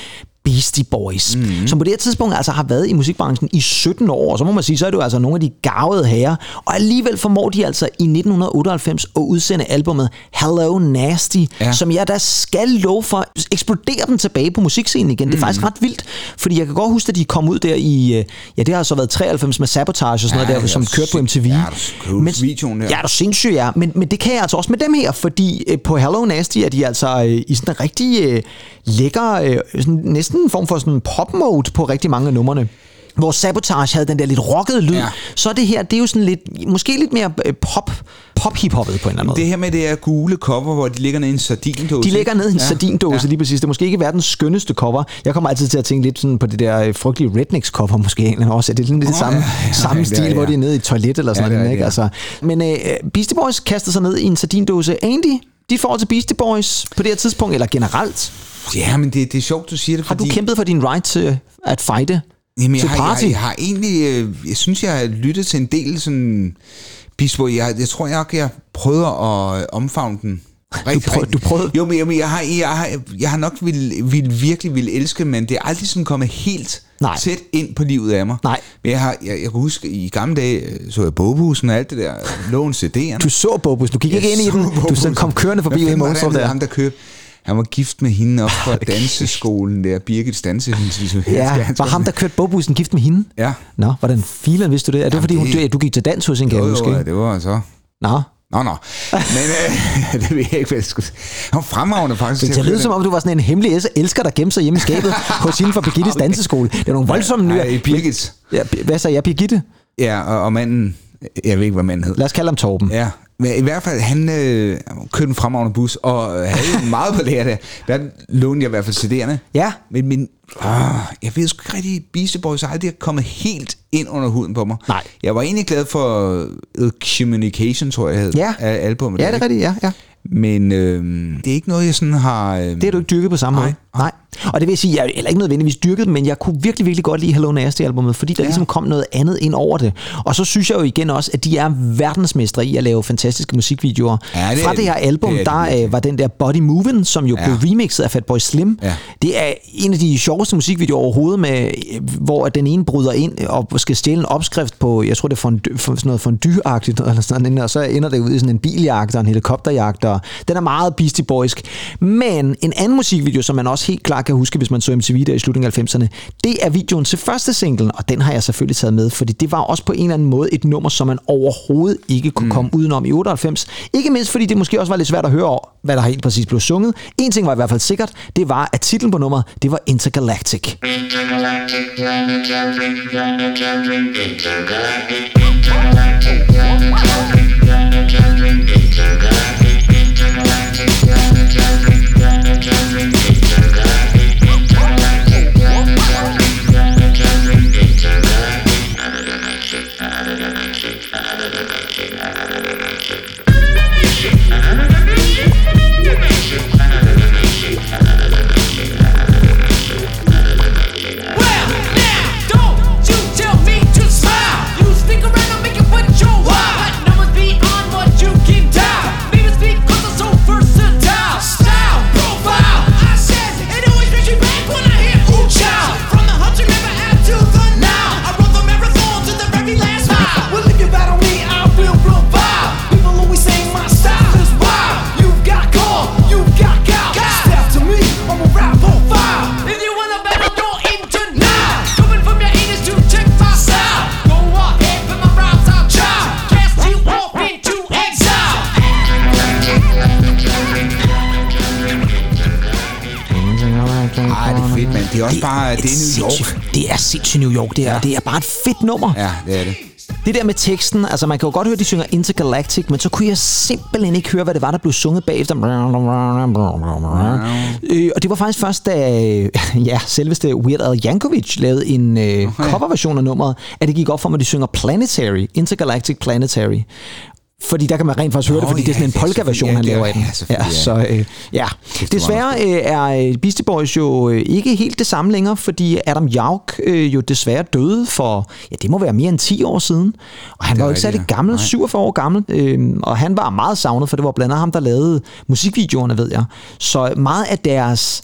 Beastie Boys, mm. som på det her tidspunkt altså har været i musikbranchen i 17 år, og så må man sige, så er det jo altså nogle af de gavede herrer, og alligevel formår de altså i 1998 at udsende albumet Hello Nasty, Ja. som jeg da skal love for, eksploderer den tilbage på musikscenen igen. Det er faktisk ret vildt, fordi jeg kan godt huske, at de kom ud der i, øh, ja det har så været 93 med Sabotage og sådan Ja, noget der, som kørte på MTV. ja, huske videoen der. Ja, er du sindssyg, ja. Men, men det kan jeg altså også med dem her, fordi øh, på Hello Nasty er de altså øh, i sådan en rigtig lækker, sådan, næsten en form for sådan pop-mode på rigtig mange af numrene. Hvor Sabotage havde den der lidt rockede lyd, Ja. ja. så er det her, det er jo sådan lidt, måske lidt mere øh, pop, pop-hip-hoppet på en eller anden måde. Det her med det er gule cover, hvor de ligger nede i en sardindåse. De ligger ned i en Ja. ja. sardindåse Ja. lige præcis. Det er måske ikke verdens skønneste cover. Jeg kommer altid til at tænke lidt sådan på det der øh, frygtelige Rednecks cover måske en eller anden også. Det er lidt det Nå, samme, ja, ja, samme det er stil, det, hvor ja. de er nede i et toilet eller sådan Ja, det er noget. Ikke? det, Altså, men øh, Beastie Boys kaster sig ned i en sardindåse. Andy, de får til Beastie Boys på det her tidspunkt, eller generelt. Ja, men det, det er sjovt, du siger det, Har fordi... du kæmpet for din right til at fighte? Jamen, jeg, til har, party? jeg, jeg har egentlig... Øh, jeg synes, jeg har lyttet til en del sådan... Bispo, jeg, jeg tror, jeg, jeg prøvede at øh, omfavne den. Rigtig, prøv- rigtig. du prøvede? Jo, men, men jeg, har, jeg, har, jeg har nok vil, vil, virkelig vil elske, men det er aldrig sådan kommet helt Nej. tæt ind på livet af mig. Nej. Men jeg, har, jeg, jeg kan huske, i gamle dage øh, så jeg Bobusen og alt det der, lån CD'erne. Du så Bobus, du gik ikke ind i den. Du sådan kom kørende forbi Hvad i fanden var det. Ham, der kørte. Han var gift med hende op fra danseskolen der, Birgit Danse. Ja, var ham, der kørte Bobusen gift med hende? Ja. Nå, hvordan filen vidste du det? Er det Jamen, fordi, hun, det- du, gik til dans hos hende, kan Jo, jeg huske? jo, det var så... Nå, Nå, nå. Men øh, det ved jeg ikke, hvad jeg skulle Han var fremragende faktisk. Det lyder som om, du var sådan en hemmelig es- elsker, der gemte sig hjemme i skabet hos hende fra Birgittes danseskole. Det er nogle voldsomme nyere. Nej, Birgit. Ja, hvad sagde jeg? Birgitte? Ja, og, og manden... Jeg ved ikke, hvad manden hed. Lad os kalde ham Torben. Ja, men i hvert fald, han øh, kørte en fremragende bus, og øh, havde jo meget på lære der. Der lånte jeg i hvert fald CD'erne. Ja. Men, men øh, jeg ved sgu ikke rigtig, Beastie Boys har aldrig kommet helt ind under huden på mig. Nej. Jeg var egentlig glad for uh, Communication, tror jeg, hed Ja. af albumet. Ja, der, det er rigtigt, ja. ja. Men øh, det er ikke noget, jeg sådan har... Øh, Det har du ikke dyrket på samme Nej. måde. Nej. Og det vil sige, jeg er heller ikke nødvendigvis dyrket, men jeg kunne virkelig, virkelig godt lide Hello Nasty-albummet, fordi der Ja. ligesom kom noget andet ind over det. Og så synes jeg jo igen også, at de er verdensmestre i at lave fantastiske musikvideoer. Ja, det Fra de. det her album, Det er de der øh, var den der Body Movin', som jo Ja. blev remixet af Fatboy Slim. Ja. Det er en af de sjoveste musikvideoer overhovedet, med, hvor den ene bryder ind og skal stjæle en opskrift på, jeg tror det er for sådan noget fondue-agtigt, eller sådan noget, og så ender det ud i sådan en biljagt og en helikopterjagt, og den er meget Beastie Boysk. Men en anden musikvideo, som man også helt klart kan huske, hvis man så MTV der i slutningen af 90'erne, det er videoen til første singlen, og den har jeg selvfølgelig taget med, fordi det var også på en eller anden måde et nummer, som man overhovedet ikke kunne mm. komme udenom i 98. Ikke mindst, fordi det måske også var lidt svært at høre over, hvad der helt præcis blev sunget. En ting var i hvert fald sikkert, det var, at titlen på nummeret, det var Intergalactic. Well, det er også bare, det er New York. Det er sindssygt New York, det er. Ja. Det er bare et fedt nummer. Ja, det er det. Det der med teksten, altså man kan jo godt høre, at de synger Intergalactic, men så kunne jeg simpelthen ikke høre, hvad det var, der blev sunget bagefter. Øh, og det var faktisk først, da ja, selveste Weird Al Yankovic lavede en øh, coverversion af nummeret, at det gik op for mig, at de synger Planetary, Intergalactic Planetary. Fordi der kan man rent faktisk høre det, Nå, fordi det er sådan ja, en ja, polka-version, han selvfølgelig. laver af den. Ja, ja. så øh, ja. det Desværre øh, er øh, Beastie Boys jo øh, ikke helt det samme længere, fordi Adam Jauk øh, jo desværre døde for, ja det må være mere end 10 år siden. Og han Det var jo ikke særlig ja. gammel, Nej. 47 år gammel, øh, og han var meget savnet, for det var blandt andet ham, der lavede musikvideoerne, ved jeg. Så meget af deres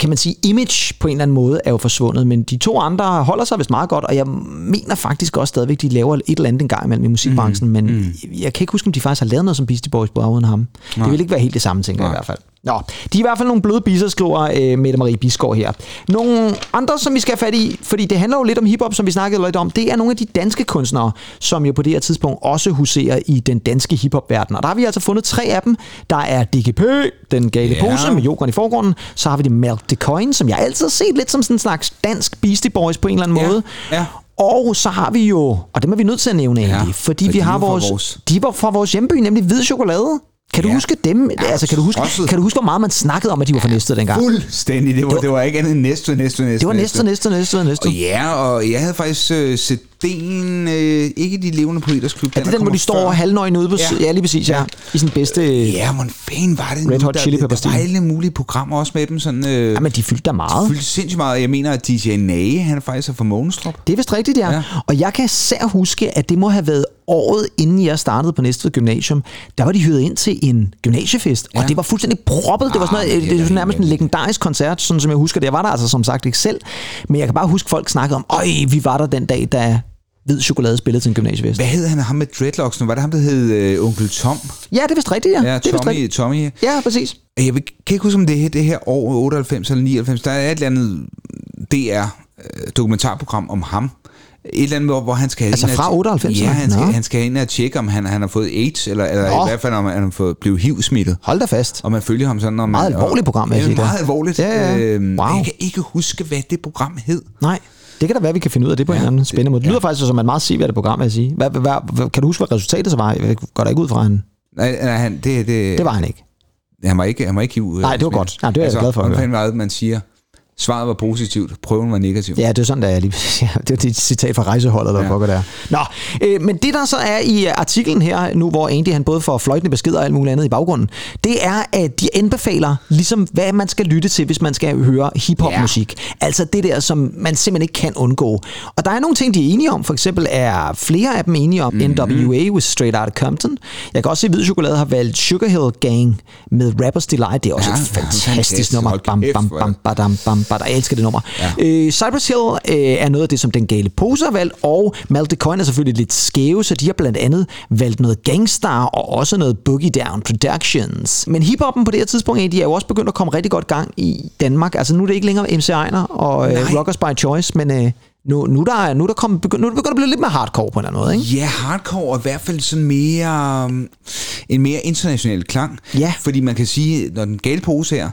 kan man sige, image på en eller anden måde er jo forsvundet, men de to andre holder sig vist meget godt, og jeg mener faktisk også stadigvæk, de laver et eller andet en gang imellem i musikbranchen, mm. men mm. jeg kan ikke huske, om de faktisk har lavet noget som Beastie Boys på uden ham. Nej. Det vil ikke være helt det samme, tænker jeg i hvert fald. Nå, de er i hvert fald nogle bløde biser, skriver øh, Mette Marie Bisgaard her. Nogle andre, som vi skal have fat i, fordi det handler jo lidt om hiphop, som vi snakkede lidt om, det er nogle af de danske kunstnere, som jo på det her tidspunkt også huserer i den danske hiphop-verden. Og der har vi altså fundet tre af dem. Der er DGP, den gale Ja. pose med Jokeren i forgrunden. Så har vi det Melt the Coin, som jeg altid har set lidt som sådan en slags dansk Beastie Boys på en eller anden Ja, måde. ja. Og så har vi jo, og dem er vi nødt til at nævne egentlig, fordi, for fordi vi har vores, vores- de var fra vores hjemby, nemlig Hvid Chokolade. Kan du Ja. huske dem? Ja, altså, kan du huske, tosset. kan du huske, hvor meget man snakkede om, at de var fra Næstved dengang? Fuldstændig. Det var, det var ikke andet end næste, næste, næste. Det var Næstved, Næstved, Næstved, Næstved. Og ja, og jeg havde faktisk øh, set den, øh, ikke de levende poeters klub. Er det den, hvor de står halvnøgne ude på ja. Ja. ja, lige præcis, ja. Ja. I sin bedste... Ja, hvordan fanden var det Red nu? Hot Der- Chili der, Peppers der var alle mulige programmer også med dem. Sådan, øh, Ja, men de fyldte da meget. fyldte sindssygt meget. Jeg mener, at DJ Nage, han er faktisk er fra Månestrup. Det er vist rigtigt, ja. ja. Ja. Og jeg kan især huske, at det må have været året, inden jeg startede på Næstved Gymnasium. Der var de hyret ind til en gymnasiefest, ja. og Ja. det var fuldstændig proppet. Det var sådan Ah, noget, det er var nærmest en legendarisk koncert, sådan som jeg husker det. Jeg var der altså som sagt ikke selv, men jeg kan bare huske, folk snakkede om, øj, vi var der den dag, da hvid chokolade spillede til en gymnasiefest. Hvad hed han ham med dreadlocks nu? Var det ham, der hed øh, Onkel Tom? Ja, det er vist rigtigt, ja. Ja, det er Tommy, rigtigt. Tommy. Ja, præcis. Jeg ved- kan ikke huske, om det her, det her år, 98 eller 99, der er et eller andet DR-dokumentarprogram om ham. Et eller andet, hvor, hvor han skal Altså ind fra 98, Ja, han skal, Nå. han skal ind og tjekke, om han, han har fået AIDS, eller, eller Nå. i hvert fald, om han har fået, blevet HIV-smittet. Hold da fast. Og man følger ham sådan. Om Meget man, alvorligt program, vil jeg sige det. meget alvorligt. Ja, ja. Øhm, Wow. Jeg kan ikke huske, hvad det program hed. Nej, det kan da være, vi kan finde ud af det på ja, en eller anden spændende måde. Det lyder faktisk som et meget seværdigt program, vil jeg sige. Hvad, hvad, hvad, kan du huske, hvad resultatet så var? Jeg går da ikke ud fra, han... Nej, nej han, det, det, Det var han ikke. Han var ikke, han var ikke HIV. Nej, det var godt. Nej, det er jeg glad for at høre. fanden det, man siger? Svaret var positivt, prøven var negativ. Ja, det er sådan, der er lige ja, Det er et citat fra rejseholdet, der ja. Pokker der. Nå, øh, men det der så er i artiklen her, nu hvor Andy han både får fløjtende beskeder og alt muligt andet i baggrunden, det er, at de anbefaler ligesom, hvad man skal lytte til, hvis man skal høre hiphop-musik. Ja. Altså det der, som man simpelthen ikke kan undgå. Og der er nogle ting, de er enige om. For eksempel er flere af dem enige om mm-hmm. NWA with Straight Outta Compton. Jeg kan også se, at Hvid Chokolade har valgt Sugar Hill Gang med Rappers Delight. Det er også Ja, et fantastisk fantastisk. nummer. Bam, bam, bam, det. badam, bam, badam. Jeg elsker det nummer. Ja. Øh, Cypress Hill øh, er noget af det, som den gale pose har valgt, og Malte Coin er selvfølgelig lidt skæve, så de har blandt andet valgt noget Gangstar og også noget Boogie Down Productions. Men hiphoppen på det her tidspunkt, de er jo også begyndt at komme rigtig godt gang i Danmark. Altså nu er det ikke længere MC Ejner og øh, Rockers by Choice, men øh, nu, nu, er der, nu, er der begyndt, nu er det begyndt at blive lidt mere hardcore på en eller anden måde, ikke? Ja, hardcore er i hvert fald sådan mere, um, en mere international klang. Ja. Fordi man kan sige, når den gale pose her,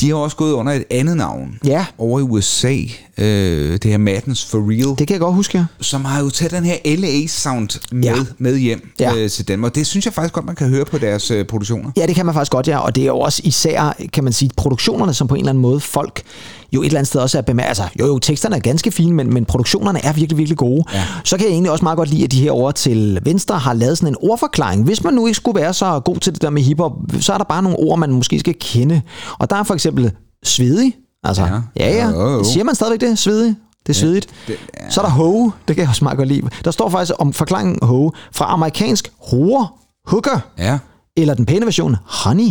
de har også gået under et andet navn. Ja. Over i USA, øh, det her Madness for Real. Det kan jeg godt huske, ja. som har jo taget den her LA-sound med, Ja. med hjem ja. øh, til Danmark. Det synes jeg faktisk godt, man kan høre på deres øh, produktioner. Ja, det kan man faktisk godt, ja. Og det er jo også især, kan man sige, produktionerne, som på en eller anden måde folk jo et eller andet sted også er bemærket. Altså, jo, jo, teksterne er ganske fine, men, men produktionerne er virkelig, virkelig gode. Ja. Så kan jeg egentlig også meget godt lide, at de her over til venstre har lavet sådan en ordforklaring. Hvis man nu ikke skulle være så god til det der med hiphop, så er der bare nogle ord, man måske skal kende. Og der er for eksempel svedig. Altså, ja, Ja. ja. ja. Jo, jo. Siger man stadigvæk det? Svedig? Det er svedigt. det- Så er der hoe. Det kan jeg også meget godt lide. Der står faktisk om forklaringen hoe fra amerikansk hoer, hooker, Ja. eller den pæne version, Honey.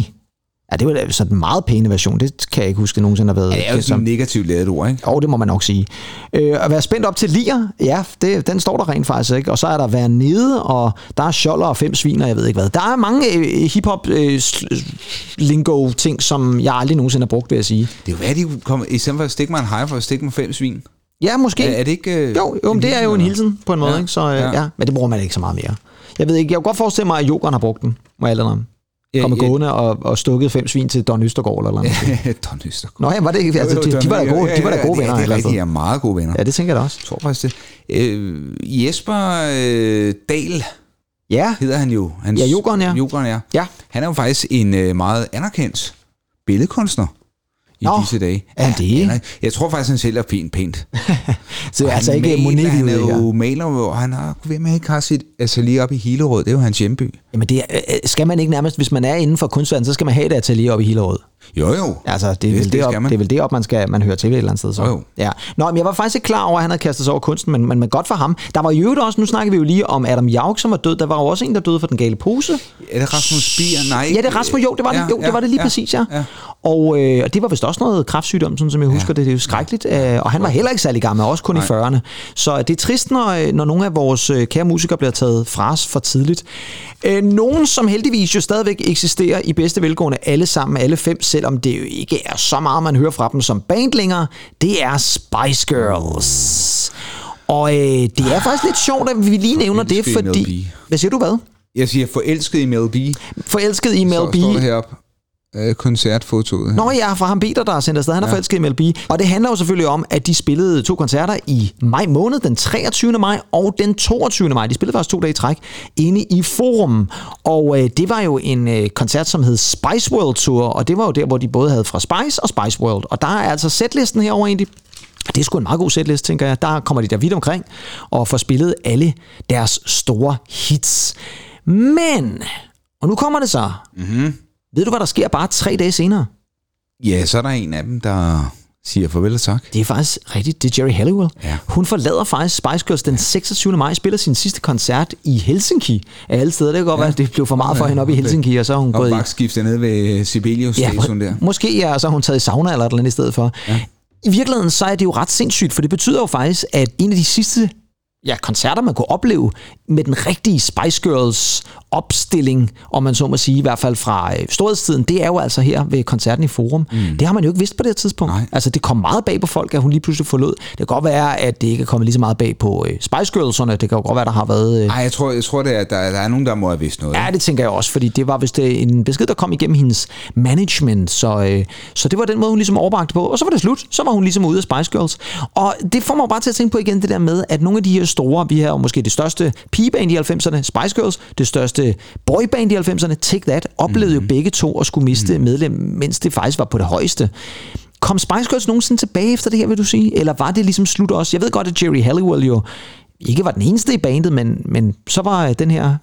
Ja, det var da så den meget pæne version. Det kan jeg ikke huske, at nogensinde har været ja det er jo sådan et negativt lavet ord, ikke? Jo, det må man nok sige. Øh, at være spændt op til lier, ja, det, den står der rent faktisk ikke. Og så er der være nede, og der er sjoller og fem sviner, jeg ved ikke hvad. Der er mange øh, hip-hop øh, lingo ting, som jeg aldrig nogensinde har brugt, vil jeg sige. Det er jo hvad, de kommer, i stedet for at stikke mig en hej, for at stikke mig fem svin. Ja, måske. Er, er det ikke... Øh, Jo, jo men det er jo en hilsen på en måde, Ja, ikke? Så øh, ja. ja. men det bruger man ikke så meget mere. Jeg ved ikke, jeg kunne godt forestille mig, at Jokeren har brugt den, må jeg aldrig kommet ja. gående og, og stukket fem svin til Don Østergaard eller noget. Don Østergaard. Nå ja, var det ikke? Altså, de, de, var da gode, de var da gode venner. Ja, et det er rigtigt, de er meget gode venner. Ja, det tænker jeg da også. Jeg tror faktisk det. Øh, Jesper øh, Dahl Ja, hedder han jo. Hans, Ja, Jokeren, ja. Jokeren, ja. Ja. Han er jo faktisk en øh, meget anerkendt billedkunstner i Nå, disse dage. er det? Han jeg tror faktisk, han sælger fint pænt. så Og altså ikke Monet Han er jo maler, og han har, hvem er ikke har sit atelier op i Hillerød? Det er jo hans hjemby. Jamen det er, øh, skal man ikke nærmest, hvis man er inden for kunstverdenen, så skal man have et atelier op i Hillerød. Jo, jo. Altså, det er, Det- det det, op, det er vel det op, man, skal, man hører til et eller andet sted. Så. Jo, jo. Ja. Nå, men jeg var faktisk ikke klar over, at han havde kastet sig over kunsten, men, men, men godt for ham. Der var øvrigt også, nu snakker vi jo lige om Adam Jauk, som var død. Der var jo også en, der døde for den gale pose. Er det Rasmus Bier? Nej. Ja, det er Rasmus, jo, det var, det, jo, det, var det lige præcis, ja. ja. Og, øh, og det var vist også noget kræftsygdom, sådan som jeg husker det. Det er jo skrækkeligt. Øh, og han var heller ikke særlig gammel, også kun Nej. i 40'erne. Så det er trist, når, øh, når nogle af vores øh, kære musikere bliver taget fra os for tidligt. Øh, nogen, som heldigvis jo stadigvæk eksisterer i bedste velgående, alle sammen, alle fem, selvom det jo ikke er så meget, man hører fra dem som band længere, det er Spice Girls. Og øh, det er faktisk lidt sjovt, at vi lige nævner det, fordi... Hvad siger du, hvad? Jeg siger forelsket i Mel B. Forelsket i Mel Så B. står der heroppe. Øh, koncertfotoet. her. Nå ja, fra ham Peter, der er sendt afsted. Han er ja. forelsket i Mel B. Og det handler jo selvfølgelig om, at de spillede to koncerter i maj måned, den 23. maj og den 22. maj. De spillede faktisk to dage i træk inde i Forum. Og øh, det var jo en øh, koncert, som hed Spice World Tour, og det var jo der, hvor de både havde fra Spice og Spice World. Og der er altså setlisten herover egentlig. Det er sgu en meget god setlist, tænker jeg. Der kommer de der vidt omkring og får spillet alle deres store hits. Men, og nu kommer det så. Mm-hmm. Ved du, hvad der sker bare tre dage senere? Ja, så er der en af dem, der siger farvel og tak. Det er faktisk rigtigt. Det er Jerry Halliwell. Ja. Hun forlader faktisk Spice Girls den 26. maj, spiller sin sidste koncert i Helsinki. Af alle steder. Det kan godt ja. være, at det blev for meget for hende op i Helsinki, og så er hun Og gået i... vagtskiftet nede ved Sibelius Ja, station der. må- måske ja, og så har hun taget i sauna eller et eller andet i stedet for. Ja. I virkeligheden så er det jo ret sindssygt, for det betyder jo faktisk, at en af de sidste ja, koncerter, man kunne opleve med den rigtige Spice Girls opstilling, om man så må sige, i hvert fald fra øh, storhedstiden, det er jo altså her ved koncerten i Forum. Mm. Det har man jo ikke vidst på det tidspunkt. Nej. Altså, det kom meget bag på folk, at hun lige pludselig forlod. Det kan godt være, at det ikke er kommet lige så meget bag på øh, Spice Girls'erne. Det kan jo godt være, der har været... Øh, Nej, jeg tror, jeg tror det er, at der, der er nogen, der må have vidst noget. Ja, det tænker jeg også, fordi det var vist øh, en besked, der kom igennem hendes management, så, øh, så det var den måde, hun ligesom overbragte på, og så var det slut. Så var hun ligesom ude af Spice Girls. Og det får mig bare til at tænke på igen det der med, at nogle af de her store, vi har jo måske det største pigeband i 90'erne, Spice Girls, det største boyband i 90'erne, Take That, oplevede mm-hmm. jo begge to at skulle miste mm-hmm. medlem, mens det faktisk var på det højeste. Kom Spice Girls nogensinde tilbage efter det her, vil du sige? Eller var det ligesom slut også? Jeg ved godt, at Jerry Halliwell jo ikke var den eneste i bandet, men, men så var øh, den her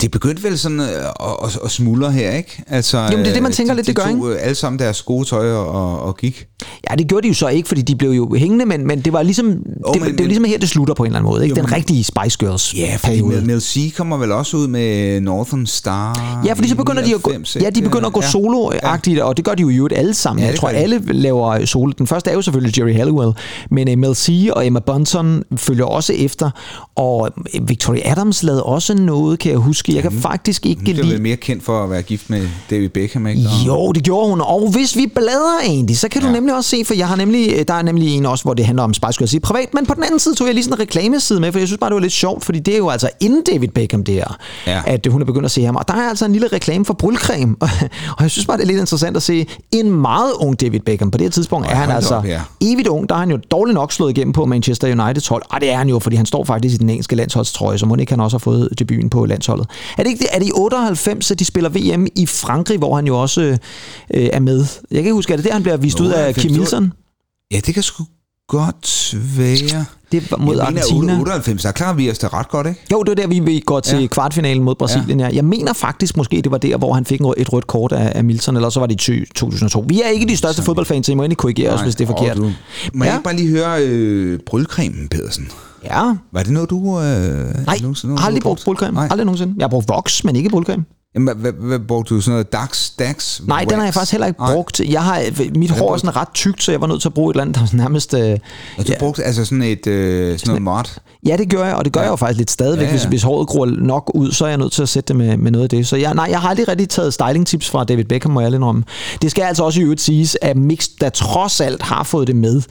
det begyndte vel sådan øh, at, at, at smuldre her, ikke? Altså, Jamen, det er det, man øh, tænker de, lidt, de det gør, tog, øh, alle sammen deres gode tøj og, og, gik. Ja, det gjorde de jo så ikke, fordi de blev jo hængende, men, men det var ligesom, oh, det, men- det var ligesom her, det slutter på en eller anden måde. Ikke? Jo, Den rigtige Spice Girls Ja, fordi. Mel, Mel C kommer vel også ud med Northern Star Ja, fordi så begynder de at gå, 99, ja, de begynder at gå ja. solo-agtigt, og det gør de jo i øvrigt alle sammen. Ja, jeg tror, gør de. alle laver solo. Den første er jo selvfølgelig Jerry Halliwell, men uh, Mel C og Emma Bunton følger også efter, og øh, Victoria Adams lavede også noget, kan jeg huske. Jeg kan faktisk ikke Hun lide... vel mere kendt for at være gift med David Beckham, ikke? Og- Jo, det gjorde hun. Og hvis vi bladrer egentlig, så kan ja. du nemlig også se, for jeg har nemlig, der er nemlig en også, hvor det handler om Spice Girls i privat, men på den anden side tog jeg lige sådan en reklameside med, for jeg synes bare, det var lidt sjovt, fordi det er jo altså inden David Beckham der, Ja. at hun er begyndt at se ham. Og der er altså en lille reklame for brylcreme, og jeg synes bare, det er lidt interessant at se en meget ung David Beckham. På det her tidspunkt er han altså op, ja. evigt ung. Der er han jo dårligt nok slået igennem på Manchester Uniteds hold. Og det er han jo, fordi han står faktisk i den engelske landsholdstrøje, så må ikke han også har fået debuten på landsholdet. Er det ikke? Er det i 98, at de spiller VM i Frankrig, hvor han jo også øh, er med? Jeg kan ikke huske, er det der, han bliver vist ud af 98, Kim var- Nielsen? Ja, det kan sgu godt være. Det var mod jeg mener, Argentina. 98, der klarer vi os da ret godt, ikke? Jo, det er der, vi- vi går til ja. Kvartfinalen mod Brasilien. Ja. Jeg mener faktisk måske, det var der, hvor han fik et rødt kort af, af Milton, eller så var det i ty- 2002. Vi er ikke de største fodboldfans, så I må endelig korrigere os, hvis det er åh, forkert. Du, må Ja. jeg bare lige høre øh, brylcremen, Pedersen? Ja. Var det noget, du... Øh, Nej, nogensinde- har aldrig du brugt brylcreme. Nej. Aldrig nogensinde. Jeg har brugt voks, men ikke brylcreme. Jamen, hvad, hvad, brugte du? Sådan noget Dax? Dax Nej, den har jeg faktisk heller ikke brugt. Jeg har, mit hår er sådan ret tykt, så jeg var nødt til at bruge et eller andet, nærmest... Øh, Og du brugte altså sådan et øh, sådan noget mod? Ja, det gør jeg, og det gør ja. jeg jo faktisk lidt stadigvæk. Ja, Ja, ja. Hvis, ja. hvis håret gror nok ud, så er jeg nødt til at sætte det med, med noget af det. Så jeg, nej, jeg har aldrig rigtig taget styling tips fra David Beckham, må jeg ærligt om. Det skal altså også i øvrigt siges, at Mix, der trods alt har fået det med,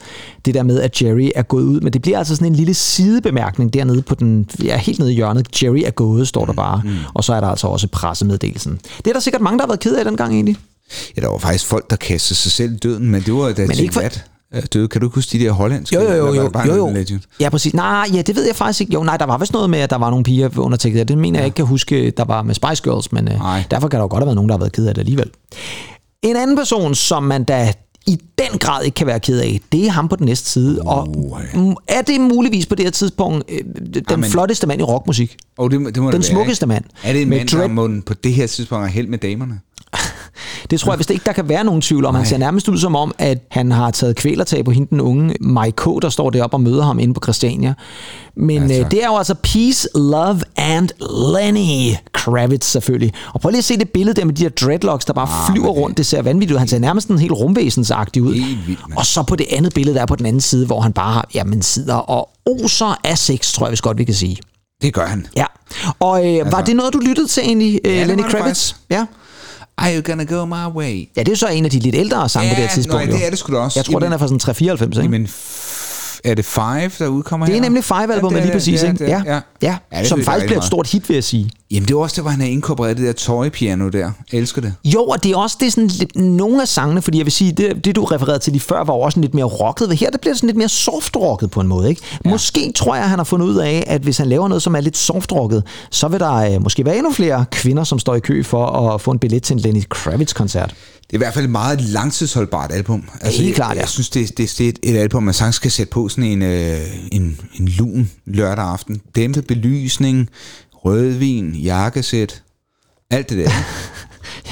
det der med, at Jerry er gået ud. Men det bliver altså sådan en lille sidebemærkning dernede på den, ja, helt nede i hjørnet. Jerry er gået, står der bare. Mm. Og så er der altså også pressemeddelelsen. Det er der sikkert mange, der har været ked af dengang egentlig. Ja, der var faktisk folk, der kastede sig selv i døden, men det var da Men ikke for- øh, døde. Kan du ikke huske de der hollandske? Jo, jo, jo, jo, jo, jo. legend? Ja, præcis. Nej, ja, det ved jeg faktisk ikke. Jo, nej, der var vist noget med, at der var nogle piger under tekster. Det mener jeg ikke kan huske, der var med Spice Girls, men øh, derfor kan der jo godt have været nogen, der har været ked af det alligevel. En anden person, som man da i den grad ikke kan være ked af, det er ham på den næste side. Og mm, er det muligvis på det her tidspunkt øh, den Jamen. flotteste mand i rockmusik? Og det, må- det må Den det smukkeste mand. Er det en mand, der dread- må på det her tidspunkt have held med damerne? Det tror jeg vist ikke, der kan være nogen tvivl om. Han ser nærmest ud som om, at han har taget kvælertag på hende, den unge Mike K., der står deroppe og møder ham inde på Christiania. Men Ja, ja, tak. det er jo altså Peace, Love and Lenny Kravitz selvfølgelig. Og prøv lige at se det billede der med de her dreadlocks, der bare Ah, flyver det- rundt. Det ser vanvittigt ud. Han ser nærmest en helt rumvæsensagtig ud. Vildt, og så på det andet billede, der er på den anden side, hvor han bare jamen, sidder og oser af sex, tror jeg vist godt, vi kan sige. Det gør han. Ja. Og øh, var det noget, du lyttede til egentlig, øh, det Lenny det Kravitz? Ja. Are you gonna go my way? Ja, det er jo så en af de lidt ældre sange på det her Ja, tidspunkt. nej, jo. det er det sgu da også. Jeg tror, Jamen- den er fra sådan 394, ikke? Jamen, er det Five, der udkommer det er her? nemlig Five-albumet det er lige det, præcis, det er ikke? det, Ja, ja. ja. Ja, det som faktisk er bliver et stort hit, vil jeg sige. Jamen, det er også der, hvor han har inkorporeret det der tøjpiano der. Jeg elsker det. Jo, og det er også det er sådan lidt, nogle af sangene, fordi jeg vil sige, det, det du refererede til lige før, var også lidt mere rocket. Her der bliver det sådan lidt mere soft-rocket på en måde. Ikke? Ja. Måske tror jeg, han har fundet ud af, at hvis han laver noget, som er lidt soft-rocket, så vil der øh, måske være endnu flere kvinder, som står i kø for at få en billet til en Lenny Kravitz-koncert. Det er i hvert fald et meget langtidsholdbart album. Altså, Helt klart, jeg, ja. jeg synes, det, det, det er et album, man sagtens skal sætte på sådan en, øh, en, en lun lørdag aften. Dæmpet belysning, rødvin, jakkesæt, alt det der.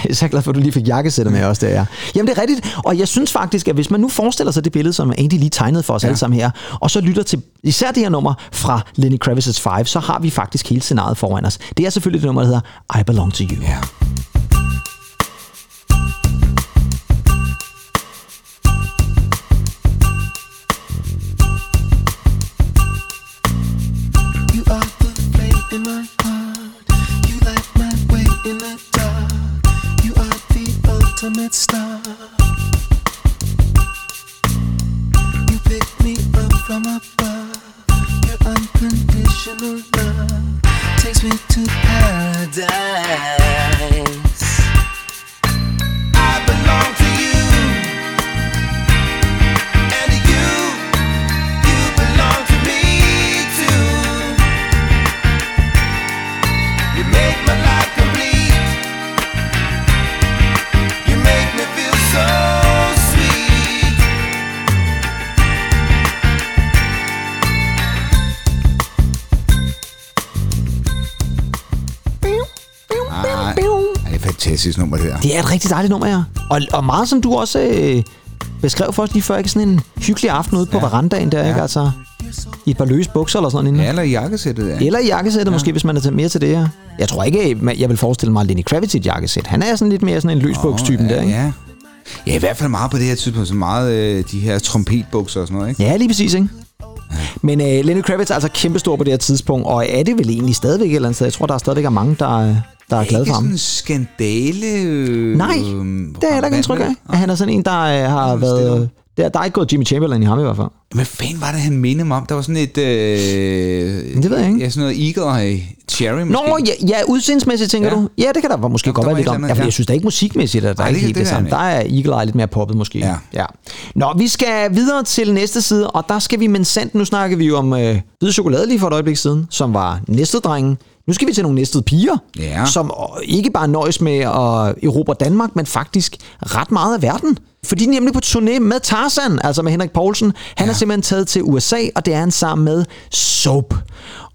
Jeg er så glad for, at du lige fik jakkesættet med også der, ja. Jamen det er rigtigt, og jeg synes faktisk, at hvis man nu forestiller sig det billede, som Andy lige tegnede for os ja. alle sammen her, og så lytter til især det her nummer fra Lenny Kravitz's Five, så har vi faktisk hele scenariet foran os. Det er selvfølgelig det nummer, der hedder I Belong to You. ja. In the dark. You are the ultimate star. You pick me up from above. Your unconditional love takes me to paradise. Fantastisk nummer, det der. Det er et rigtig dejligt nummer, ja. Og, og meget som du også øh, beskrev for os lige før, ikke sådan en hyggelig aften ude på ja. verandaen der, ja. ikke? Altså, i et par løse bukser eller sådan noget. Ja, eller i jakkesættet, ja. Eller i jakkesættet ja. måske, hvis man er mere til det her. Jeg tror ikke, at jeg vil forestille mig Lenny Kravitz i et jakkesæt. Han er sådan lidt mere sådan en løsbukstypen ja, der, ikke? Ja. ja, i hvert fald meget på det her tidspunkt, så meget øh, de her trompetbukser og sådan noget, ikke? Ja, lige præcis, ikke? Men øh, Lenny Kravitz er altså kæmpestor på det her tidspunkt, og er det vel egentlig stadigvæk et eller andet sted? Jeg tror, der er stadigvæk er mange, der, øh, der er ikke for ham. sådan en skandale... Øh, Nej, det er der ikke indtryk af. At han er sådan en, der øh, har stille været... Der, der er ikke gået Jimmy Chamberlain i ham i hvert fald. Hvad fanden var det, han mindede mig om? Der var sådan et... Øh, Det ved jeg ikke. Ja, sådan noget Eagle Cherry måske. Nå, ja, ja udseendsmæssigt tænker Ja. du? Ja, det kan der måske Ja, godt der være lidt om. Ja, for ja. jeg synes da ikke musikmæssigt, at der Nej, er ikke helt det det, samme. Der er Eagle Eye lidt mere poppet måske. Ja. ja. Nå, vi skal videre til næste side, og der skal vi men sandt, nu snakker vi jo om øh, hvide chokolade lige for et øjeblik siden, som var næste drengen. Nu skal vi til nogle næstede piger, Ja. som øh, ikke bare nøjes med at erobre Danmark, men faktisk ret meget af verden. Fordi de er nemlig på turné med Tarzan, altså med Henrik Poulsen. Han ja. er simpelthen taget til USA, og det er han sammen med Soap.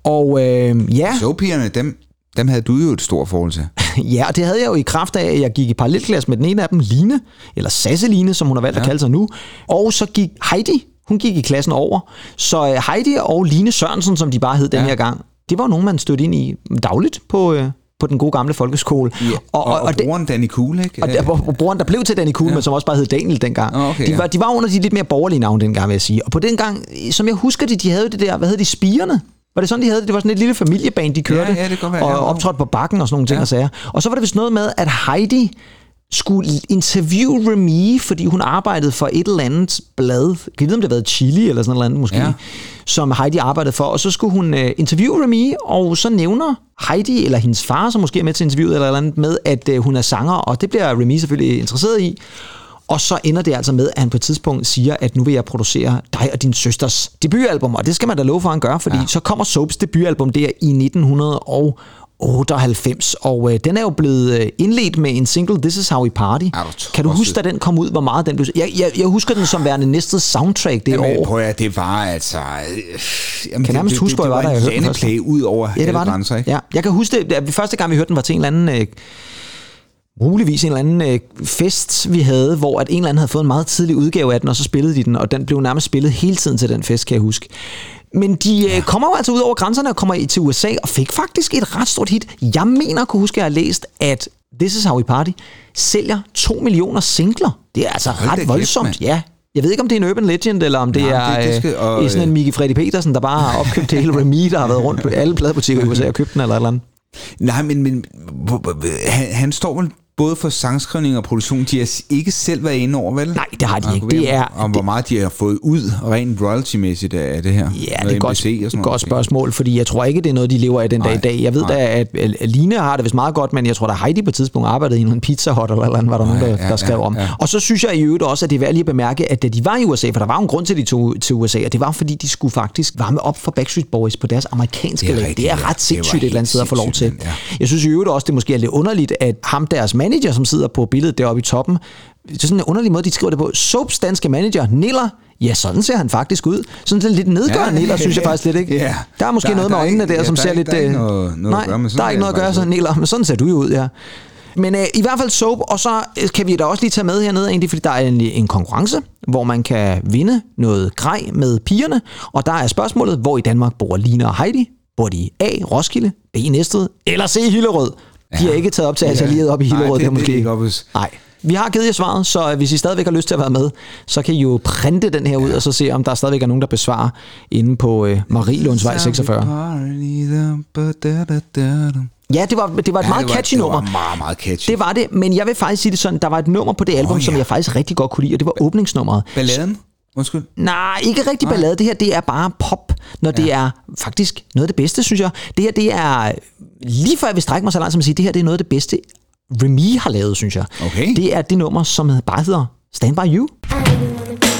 Og øh, ja, Soapigerne, dem, dem havde du jo et stort forhold til. Ja, og det havde jeg jo i kraft af, at jeg gik i parallelklasse med den ene af dem, Line, eller Sasse Line, som hun har valgt ja. at kalde sig nu. Og så gik Heidi, hun gik i klassen over. Så øh, Heidi og Line Sørensen, som de bare hed den Ja. her gang, det var nogen, man stødte ind i dagligt på, øh, på den gode gamle folkeskole. Ja. Og, og, og, det- broren Danny Cool, ikke? og der, hvor, hvor broren, der blev til Danny Kuhl, ja. men som også bare hed Daniel dengang. Okay, de, ja. var, de var under de lidt mere borgerlige navne dengang, vil jeg sige. Og på den gang, som jeg husker det, de havde det der, hvad hed de, spirene? Var det sådan, de havde det? Det var sådan et lille familieband, de kørte. ja, det kan være, og ja. optrådte på bakken og sådan nogle ting Ja. og sager. Og så var det vist noget med, at Heidi skulle interviewe Remy, fordi hun arbejdede for et eller andet blad. Jeg vide, om det har været Chili eller sådan noget andet måske, Ja. som Heidi arbejdede for. Og så skulle hun øh, interviewe Remy, og så nævner Heidi, eller hendes far, som måske er med til interviewet eller eller andet, med, at øh, hun er sanger, og det bliver Remy selvfølgelig interesseret i. Og så ender det altså med, at han på et tidspunkt siger, at nu vil jeg producere dig og din søsters debutalbum, og det skal man da love for, at han gør, fordi ja. så kommer Soaps debutalbum der i 1998, og øh, den er jo blevet øh, indledt med en single, This Is How We Party. Er du Kan du huske, da den kom ud, hvor meget den blev... Jeg, jeg, jeg husker den som værende næste soundtrack det Jamen, år. prøv at, det var altså... Øh, jamen, Kan nærmest huske, hvor jeg var, da jeg det, hørte det, den det var første play ud over Ja, det var grænser, det. ikke? Ja, jeg kan huske det, at første gang vi hørte den var til en eller anden... Øh, muligvis en eller anden øh, fest, vi havde, hvor at en eller anden havde fået en meget tidlig udgave af den, og så spillede de den, og den blev nærmest spillet hele tiden til den fest, kan jeg huske. Men de øh, kommer jo altså ud over grænserne og kommer i- til USA og fik faktisk et ret stort hit. Jeg mener kunne huske, at jeg har læst, at This Is How We Party sælger 2 millioner singler. Det er altså Hold ret kæft, voldsomt. mand. ja, jeg ved ikke, om det er en urban legend, eller om det Nej, er det- det skal- øh, og, sådan en øh, Miki Freddy Petersen, der bare har opkøbt hele Remy, der har været rundt på alle pladebutikker i USA og købt den, eller et eller andet. Nej, men, men han, han står vel både for sangskrivning og produktion. De har ikke selv været inde over, vel? Nej, det har de ikke. Det er- Om hvor meget de har fået ud rent royalty-mæssigt af det her. Ja, det er et godt, og sådan et noget. godt spørgsmål, fordi jeg tror ikke, det er noget, de lever af den dag i Nej, dag. Jeg ved nej. da, at Line har det vist meget godt, men jeg tror, at Heidi på et tidspunkt arbejdede i en pizza hut eller, eller andet, var der nogen, der, ja, der skrev ja, om. ja. Og så synes jeg i øvrigt også, at det er værd lige at bemærke, at da de var i USA, for der var jo en grund til, at de tog til USA, og det var fordi, de skulle faktisk varme op for Backstreet Boys på deres amerikanske er lag. Det er ret sindssygt et eller andet sted at få lov til. Jeg synes i øvrigt også, det måske er lidt underligt, at ham deres manager, som sidder på billedet deroppe i toppen, det er sådan en underlig måde, de skriver det på. Soaps danske manager, Niller, ja, sådan ser han faktisk ud. Sådan lidt nedgørende Ja, Niller, synes jeg faktisk lidt, ikke? ja. Der er måske Der- noget der med øjnene ikke- der, ja, som der ser er- lidt... der er ikke øh, noget- noget at nej, gøre, men sådan der er ikke noget at gøre, så Niller, men sådan ser du jo ud, ja. Men øh, i hvert fald soap, og så øh, kan vi da også lige tage med hernede, egentlig, fordi der er en, en konkurrence, hvor man kan vinde noget grej med pigerne, og der er spørgsmålet, hvor i Danmark bor Line og Heidi? Bor de A. Roskilde, B. Næstved eller C. Hillerød? De er ikke taget op til atelieret op i Nej, Hillerød, det- det, det er måske ikke op hos- Nej. Vi har givet jer svaret, så hvis I stadigvæk har lyst til at være med, så kan I jo printe den her ud, og så se, om der stadigvæk er nogen, der besvarer inde på øh, Marielundsvej 46. Ja, det var, det var et Ja, meget det var- catchy det nummer. var meget, meget catchy. Det var det, men jeg vil faktisk sige det sådan, der var et nummer på det album, som ja. jeg faktisk rigtig godt kunne lide, og det var åbningsnummeret. Balladen? Undskyld. Nej, ikke rigtig ballade. Det her, det er bare pop, når ja. det er faktisk noget af det bedste, synes jeg. Det her, det er lige før jeg vil strække mig så langt som at sige, det her, det er noget af det bedste, Remy har lavet, synes jeg. Okay. Det er det nummer, som bare hedder Stand By You. Damn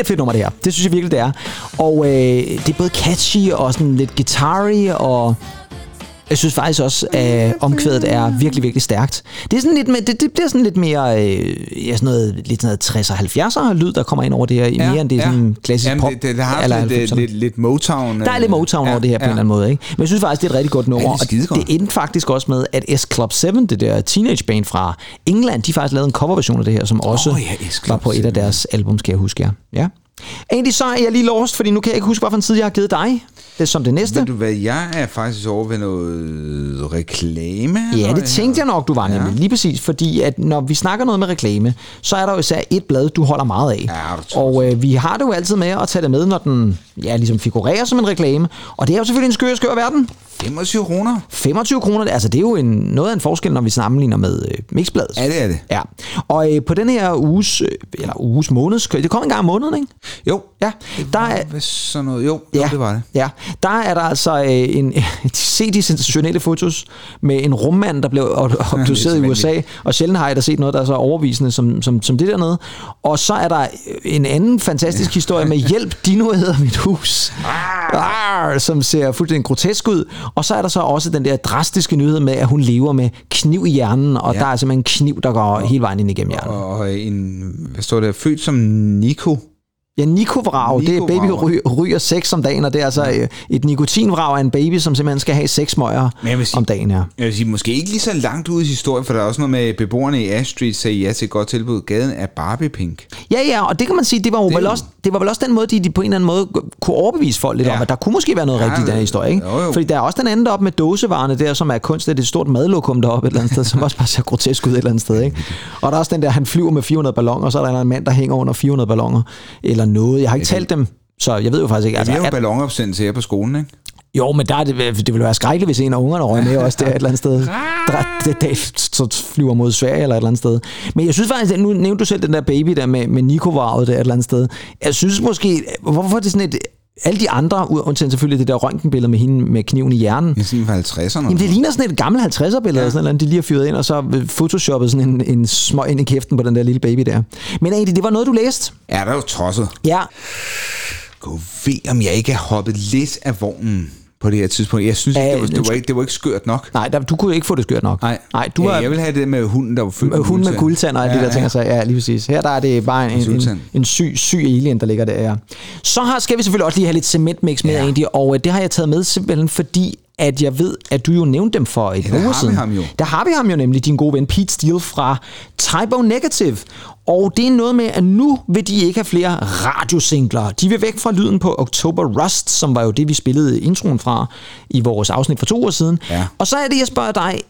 er et fedt nummer, det her. Det synes jeg virkelig, det er. Og øh, det er både catchy og sådan lidt guitar og jeg synes faktisk også, at omkvædet er virkelig, virkelig stærkt. Det, er sådan lidt mere, det, det bliver sådan lidt mere øh, ja, sådan noget, lidt sådan noget 60'er 70'er lyd, der kommer ind over det her, ja, mere end det er sådan klassisk Jamen, pop. det, det, det har eller lidt, 90'erne. lidt, lidt Motown. Der er lidt Motown over det her på en eller anden måde, ikke? Men jeg synes faktisk, det er et rigtig godt nummer. Ja, det er og det endte faktisk også med, at S Club 7, det der teenage band fra England, de faktisk lavede en coverversion af det her, som også Åh ja, var på et 7. af deres album, skal jeg huske, ja. ja. Egentlig så er jeg lige lost, fordi nu kan jeg ikke huske, hvilken tid jeg har givet dig. Det som det næste. Ved du hvad, jeg er faktisk over ved noget reklame. Ja, det tænkte jeg nok, du var nemlig. Ja. Lige præcis, fordi at når vi snakker noget med reklame, så er der jo især et blad, du holder meget af. Ja, og øh, vi har det jo altid med at tage det med, når den ja, ligesom figurerer som en reklame. Og det er jo selvfølgelig en skør, skør verden. 25 kroner. 25 kroner, altså det er jo en, noget af en forskel, når vi sammenligner med øh, Mixbladet. Ja, det er det. Ja, og øh, på den her uges, øh, eller uges måneds, det kom en gang om måneden, ikke? Jo, Ja, der er, hvis sådan noget. Jo, jo, det var det. Ja, der er der altså øh, en, se de sensationelle fotos med en rummand, der blev obduceret i USA, og sjældent har jeg da set noget, der er så overvisende som, som, som det dernede. Og så er der en anden fantastisk historie med hjælp, Dino hedder mit hus, Arr, som ser fuldstændig grotesk ud. Og så er der så også den der drastiske nyhed med, at hun lever med kniv i hjernen, og Ja. der er simpelthen en kniv, der går hele vejen ind igennem hjernen. Og en, hvad står der, født som Nico. Ja, Nikovrag, det er baby ryger, ryger seks om dagen, og det er altså øh, et nikotinvrag af en baby, som simpelthen skal have seks vil sige- om dagen her. Jeg vil sige, måske ikke lige så langt ud i historien, for der er også noget med, at beboerne i Ash Street sagde ja til et godt tilbud. Gaden er Barbie Pink. Ja, ja, og det kan man sige, det var jo Det vel også, det var vel også den måde, de, de på en eller anden måde kunne overbevise folk lidt Ja. om, at der kunne måske være noget Ja, rigtigt i den her historie, ikke? jo, jo. Fordi der er også den anden deroppe med dåsevarerne der, som er kunstigt et stort madlokum deroppe et eller andet sted, som også bare ser grotesk ud et eller andet sted, ikke? Og der er også den der, han flyver med 400 balloner, og så er der en mand, der hænger under 400 balloner, eller noget. Jeg har ikke talt dem, så jeg ved jo faktisk ikke. Altså, vi har jo ballonopsendelse her på skolen, ikke? Jo, men der er det, det ville være skrækkeligt, hvis en af ungerne røg med også der et eller andet sted. Der, det, det, så flyver mod Sverige eller et eller andet sted. Men jeg synes faktisk, nu nævnte du selv den der baby der med, med Nico der et eller andet sted. Jeg synes måske, hvorfor er det sådan et... Alle de andre, undtagen selvfølgelig det der røntgenbillede med hende med kniven i hjernen, Det er sådan fra 50'erne. Jamen, det ligner sådan et gammelt 50'er billede, ja. sådan noget, de lige har fyret ind, og så photoshoppet sådan en, en små ind i kæften på den der lille baby der. Men egentlig, det var noget, du læste. Ja, der er jo tosset. Ja, Gå ved, om jeg ikke har hoppet lidt af vognen på det her tidspunkt. Jeg synes, Ja, det, var, det, var ikke, det var ikke skørt nok. nej, der, du kunne ikke få det skørt nok. Nej, nej du ja, har, jeg vil have det med hunden, der var født Med hun med guldtand. og alle ja, de der ting, så ja, lige præcis. Her der er det bare en, en, en, en syg, syg alien, der ligger der. Ja. Så har, skal vi selvfølgelig også lige have lidt cementmix med, ja. Ja. egentlig, og øh, det har jeg taget med simpelthen, fordi at jeg ved, at du jo nævnte dem for et Ja, vi siden. ham jo. Der har vi ham jo nemlig, din gode ven Pete Steele fra Typo Negative. Og det er noget med, at nu vil de ikke have flere radiosingler. De vil væk fra lyden på October Rust, som var jo det, vi spillede introen fra i vores afsnit for to år siden. Ja. Og så er det, jeg spørger dig,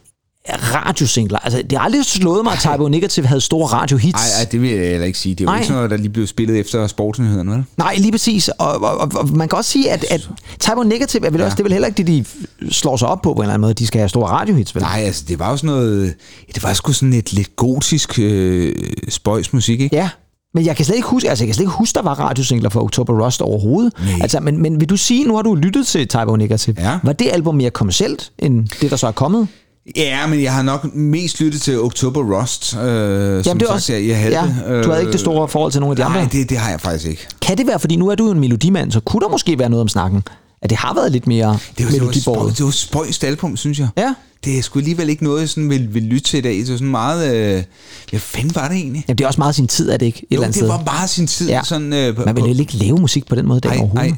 radiosingler. Altså, det har aldrig slået mig, at Typo Negative havde store radiohits. Nej, ej, det vil jeg heller ikke sige. Det er jo Ej. ikke sådan noget, der lige blev spillet efter sportsnyhederne, vel? Nej, lige præcis. Og, og, og, og man kan også sige, at, at Typo Negative er vel også, det er vel heller ikke det, de slår sig op på på en eller anden måde. De skal have store radiohits, vel? Nej, altså, det var jo sådan noget... ja, Det var sgu sådan et lidt gotisk øh, spøjsmusik, ikke? Ja. Men jeg kan slet ikke huske, altså jeg kan slet ikke huske, der var radiosingler for October Rust overhovedet. Nej. Altså, men, men vil du sige, nu har du lyttet til Typo Negative. Ja. Var det album mere kommercielt, end det, der så er kommet? Ja, men jeg har nok mest lyttet til October Rust. Øh, Jamen, som det er sagt, også, jeg, jeg havde ja, du havde ikke det store forhold til nogle af de Nej, andre. det, det har jeg faktisk ikke. Kan det være, fordi nu er du jo en melodimand, så kunne der måske være noget om snakken? At det har været lidt mere Det var, det var, spøj, melodibåret? det var spøjst album, synes jeg. Ja. Det er sgu alligevel ikke noget, jeg sådan vil, vil lytte til i dag. Det var sådan meget... Øh, hvad fanden var det egentlig? Jamen, det er også meget sin tid, er det ikke? Et Jo, eller andet det var bare sin tid. Ja. Sådan, øh, på- Man vil på- jo ikke lave musik på den måde, der Ej, overhovedet. ej.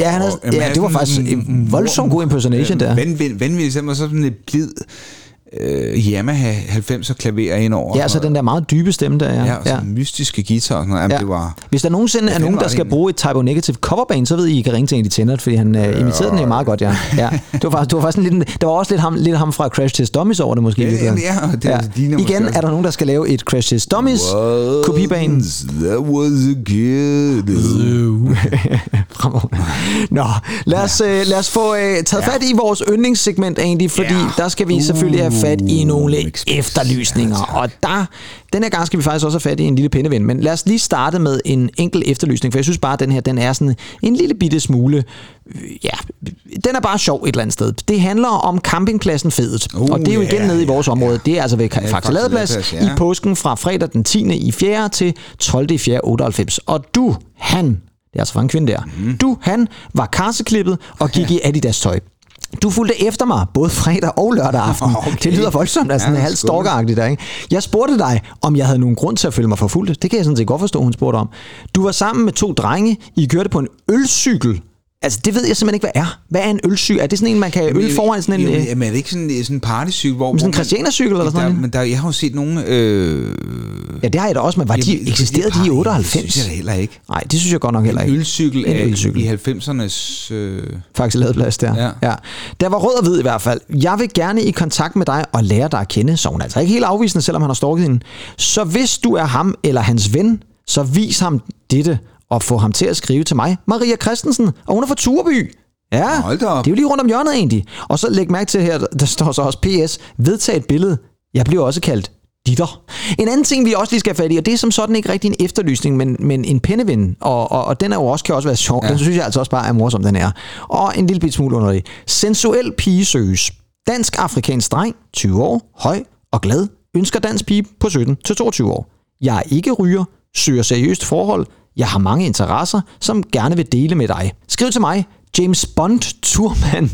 Ja, han havde, ja, det var faktisk en voldsomt god impersonation der. Vanvittigt, vanvittigt, så var sådan lidt blid øh, Yamaha 90'er klaver indover. Ja, så den der meget dybe stemme der, ja. Ja, og sådan mystiske guitar sådan noget. Jamen, Ja. det var... Hvis der nogensinde er nogen, der skal egentlig? bruge et Typo Negative coverband, så ved I, I kan ringe til en, de tænder, fordi han øh, imiterede den jo meget godt, ja. ja. Det var faktisk, det var faktisk en liten, der var også lidt ham, lidt ham fra Crash Test Dummies over det måske. Ja, ja, og det ligner måske Igen også- er der nogen, der skal lave et Crash Test Dummies kopibane. There was a kid. Nå, lad os, øh, lad os få øh, taget fat i vores yndlingssegment egentlig, fordi Ja. der skal vi selvfølgelig have fat i nogle Express. efterlysninger. Og der, den her gang skal vi faktisk også have fat i en lille pindeven. Men lad os lige starte med en enkelt efterlysning, for jeg synes bare, at den her den er sådan en lille bitte smule... øh, Ja, den er bare sjov et eller andet sted. Det handler om campingpladsen Fedet. Uh, og det er jo igen ja, nede i vores område. Det er altså ved Ja, Faxe Ladeplads Faxe i ja. påsken fra fredag den 10. i 4. til 12. i 4. 98. Og du, han, det er altså for en kvinde der, mm. du, han var karseklippet og gik i Adidas tøj. Du fulgte efter mig både fredag og lørdag aften. Okay. Det lyder voldsomt, altså Ja, halvt stalkeragtigt der, ikke? Jeg spurgte dig, om jeg havde nogen grund til at føle mig forfulgt. Det kan jeg sådan set godt forstå, hun spurgte om. Du var sammen med to drenge. I kørte på en ølcykel Altså, det ved jeg simpelthen ikke, hvad er. Hvad er en ølcykel? Er det sådan en, man kan øl foran sådan en... Jo, øh, jamen, er det ikke sådan, sådan en partycykel, hvor... sådan en Christianercykel eller sådan noget? Men der, jeg har jo set nogle... Øh, Ja, det har jeg da også, men var de, jamen, eksisterede de i det 98? synes jeg heller ikke. Nej, det synes jeg godt nok heller En ikke. ølcykel, En ølcykel. i 90'ernes... Øh, Faktisk lavet plads der. Ja. ja. Der var rød og hvid i hvert fald. Jeg vil gerne i kontakt med dig og lære dig at kende, så hun er altså ikke helt afvisende, selvom han har stalket hende. Så hvis du er ham eller hans ven, så vis ham dette og få ham til at skrive til mig. Maria Christensen, og hun er fra Turby. Ja, Hold da op. det er jo lige rundt om hjørnet egentlig. Og så læg mærke til her, der står så også PS, vedtag et billede. Jeg bliver også kaldt ditter. En anden ting, vi også lige skal have fat i, og det er som sådan ikke rigtig en efterlysning, men, men en penneven, og, og, og den er jo også, kan også være sjov. Ja. Den synes jeg altså også bare er morsom, den er. Og en lille bit smule underlig. Sensuel pige søges. Dansk-afrikansk dreng, 20 år, høj og glad, ønsker dansk pige på 17 til 22 år. Jeg er ikke ryger, søger seriøst forhold, jeg har mange interesser, som gerne vil dele med dig. Skriv til mig, James Bond Turman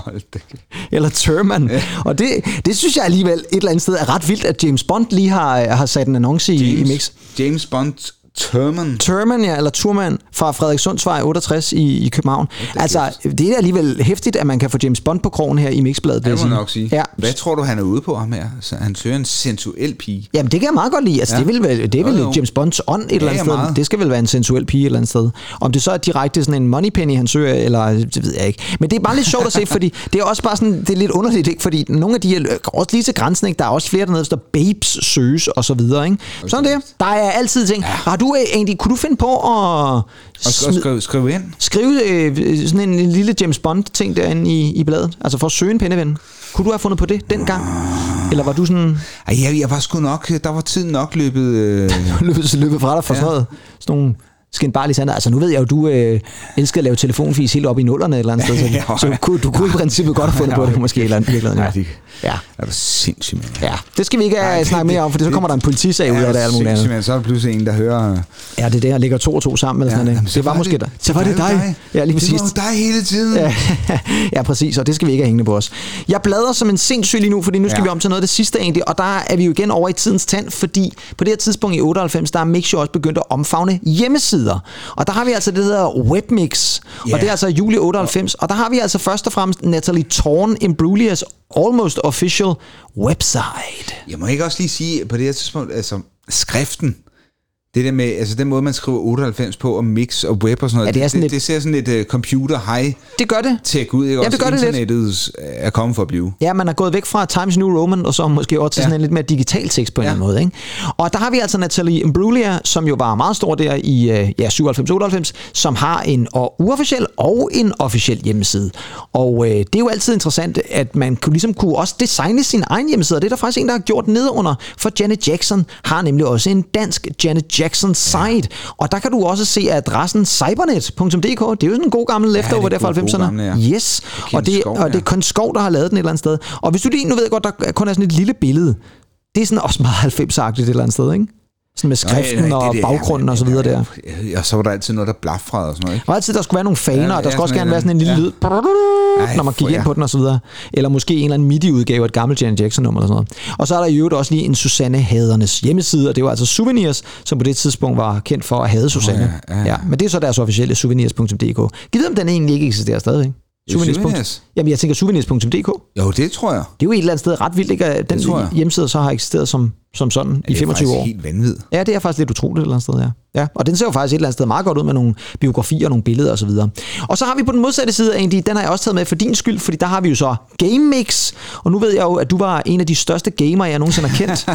eller Turman. Og det, det synes jeg alligevel et eller andet sted er ret vildt, at James Bond lige har, har sat en annonce i, i mix. James Bond Turman. Turman, ja, eller Turman fra Frederikssundsvej 68 i, i København. Altså, det er alligevel hæftigt, at man kan få James Bond på krogen her i Mixbladet. vil Det må nok sige. Ja. Hvad tror du, han er ude på ham her? Så han søger en sensuel pige. Jamen, det kan jeg meget godt lide. Altså, Ja. ja. det, vil, det vel Jo, jo. James Bonds ånd et eller andet ja, sted. meget. Det skal vel være en sensuel pige et eller andet sted. Om det så er direkte sådan en moneypenny, han søger, eller det ved jeg ikke. Men det er bare lidt sjovt at se, fordi det er også bare sådan, det er lidt underligt, ikke? Fordi nogle af de her, også lige til grænsen, ikke? Der er også flere dernede, der babes søges og så videre, ikke? Sådan det. Der er altid ting. Ja. Du øh, egentlig, kunne du finde på at Og sk- smid- skrive, skrive ind. skrive øh, sådan en, lille James Bond-ting derinde i, i bladet? Altså for at søge en penneven. Kunne du have fundet på det dengang? Eller var du sådan Ej, jeg, jeg var sgu nok... Der var tiden nok løbet... Øh, løbet, løbet fra dig for ja. sådan noget? Sådan nogle skinbarlige sandheder. Altså nu ved jeg jo, du øh, elsker at lave telefonfis helt op i nullerne et eller andet sted. Så, Ja. så kunne, du kunne i princippet godt have fundet på det, måske et eller andet. virkeligheden, Nej, ja. det- Ja. er du sindssygt, mand. ja, det skal vi ikke Nej, det- snakke mere om, for så det- kommer der en politisag ud af det alt muligt andet. mand. Så er der pludselig en, der hører... Ja, det er der, ligger to og to sammen. Eller Ja, sådan noget. det var, måske dig. Så var det jo dig. Ja, lige præcis. Det var dig hele tiden. Ja, ja, præcis, og det skal vi ikke have hængende på os. Jeg bladrer som en sindssyg lige nu, fordi nu skal Ja. vi om til noget af det sidste egentlig, og der er vi jo igen over i tidens tand, fordi på det her tidspunkt i 98, der er Mix jo også begyndt at omfavne hjemmesider. Og der har vi altså det, der hedder Webmix, Ja. og det er altså juli 98, og der har vi altså først og fremmest Natalie Torn Imbruglias Almost Official Website. Jeg må ikke også lige sige, på det her tidspunkt, altså skriften, det der med, altså den måde, man skriver 98 på, og mix og web og sådan noget, Ja, det er sådan det, lidt- det, ser sådan lidt uh, computer high Det gør det. tech ud, ikke? Ja, Også det gør det lidt. internettet er kommet for at blive. Ja, man er gået væk fra Times New Roman, og så måske over til Ja. sådan en lidt mere digital tekst på en Ja. eller anden måde. Ikke? Og der har vi altså Natalie Imbruglia, som jo var meget stor der i øh, ja, 97-98, som har en og uofficiel og en officiel hjemmeside. Og øh, det er jo altid interessant, at man kunne, ligesom kunne også designe sin egen hjemmeside, og det er der faktisk en, der har gjort nedunder, for Janet Jackson har nemlig også en dansk Janet Jackson site. Og der kan du også se adressen cybernet.dk. Det er jo sådan en god gammel leftover det er der fra god- god 90'erne. gamle, ja. Yes, Kim og det, Skov, og det ja. er kun Skov, der har lavet den et eller andet sted. Og hvis du lige, nu ved godt, der kun er sådan et lille billede. Det er sådan også meget 90-agtigt et eller andet sted, ikke? Sådan med skriften Nej, nej, og det der, baggrunden ja, og så videre der. Ja, og så var der altid noget, der blafrede og sådan noget, ikke? Og altid, der skulle være nogle faner, Ja, og der ja, skulle også gerne være sådan en lille ja. lyd, Ej, når man gik ind ja. på den og så videre. Eller måske en eller anden MIDI-udgave af et gammelt Janet Jackson-nummer eller sådan noget. Og så er der i øvrigt også lige en Susanne Hadernes hjemmeside, og det var altså Souvenirs, som på det tidspunkt var kendt for at have Susanne. ja, ja, ja. ja, men det er så deres officielle souvenirs.dk. Giv om den egentlig ikke eksisterer stadig. Souvenirs? Jamen, jeg tænker souvenirs.dk. Jo, det tror jeg. Det er jo et eller andet sted ret vildt, ikke? at den hjemmeside så har eksisteret som, som sådan i Det er 25 faktisk år. helt vanvittigt. Ja, det er faktisk lidt utroligt et eller andet sted, ja. ja. Og den ser jo faktisk et eller andet sted meget godt ud med nogle biografier og nogle billeder osv. Og, og så har vi på den modsatte side egentlig, den har jeg også taget med for din skyld, fordi der har vi jo så Game Mix. Og nu ved jeg jo, at du var en af de største gamere, jeg nogensinde har kendt.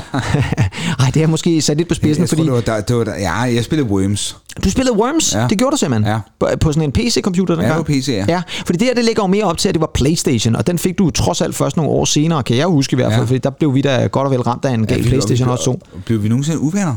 Ej, det har jeg måske sat lidt på spidsen, Jeg tror, fordi det var der, det var der, ja, jeg spillede Worms. Du spillede Worms. Ja. Det gjorde du simpelthen. Ja. På, på sådan en PC-computer dengang. Ja, på PC, ja. Ja, fordi det her, det ligger jo mere op til, at det var Playstation, og den fik du trods alt først nogle år senere, kan jeg huske i hvert fald, Ja. fordi der blev vi da godt og vel ramt af en gal vi- Playstation vi- også to. Blev vi nogensinde uvenner?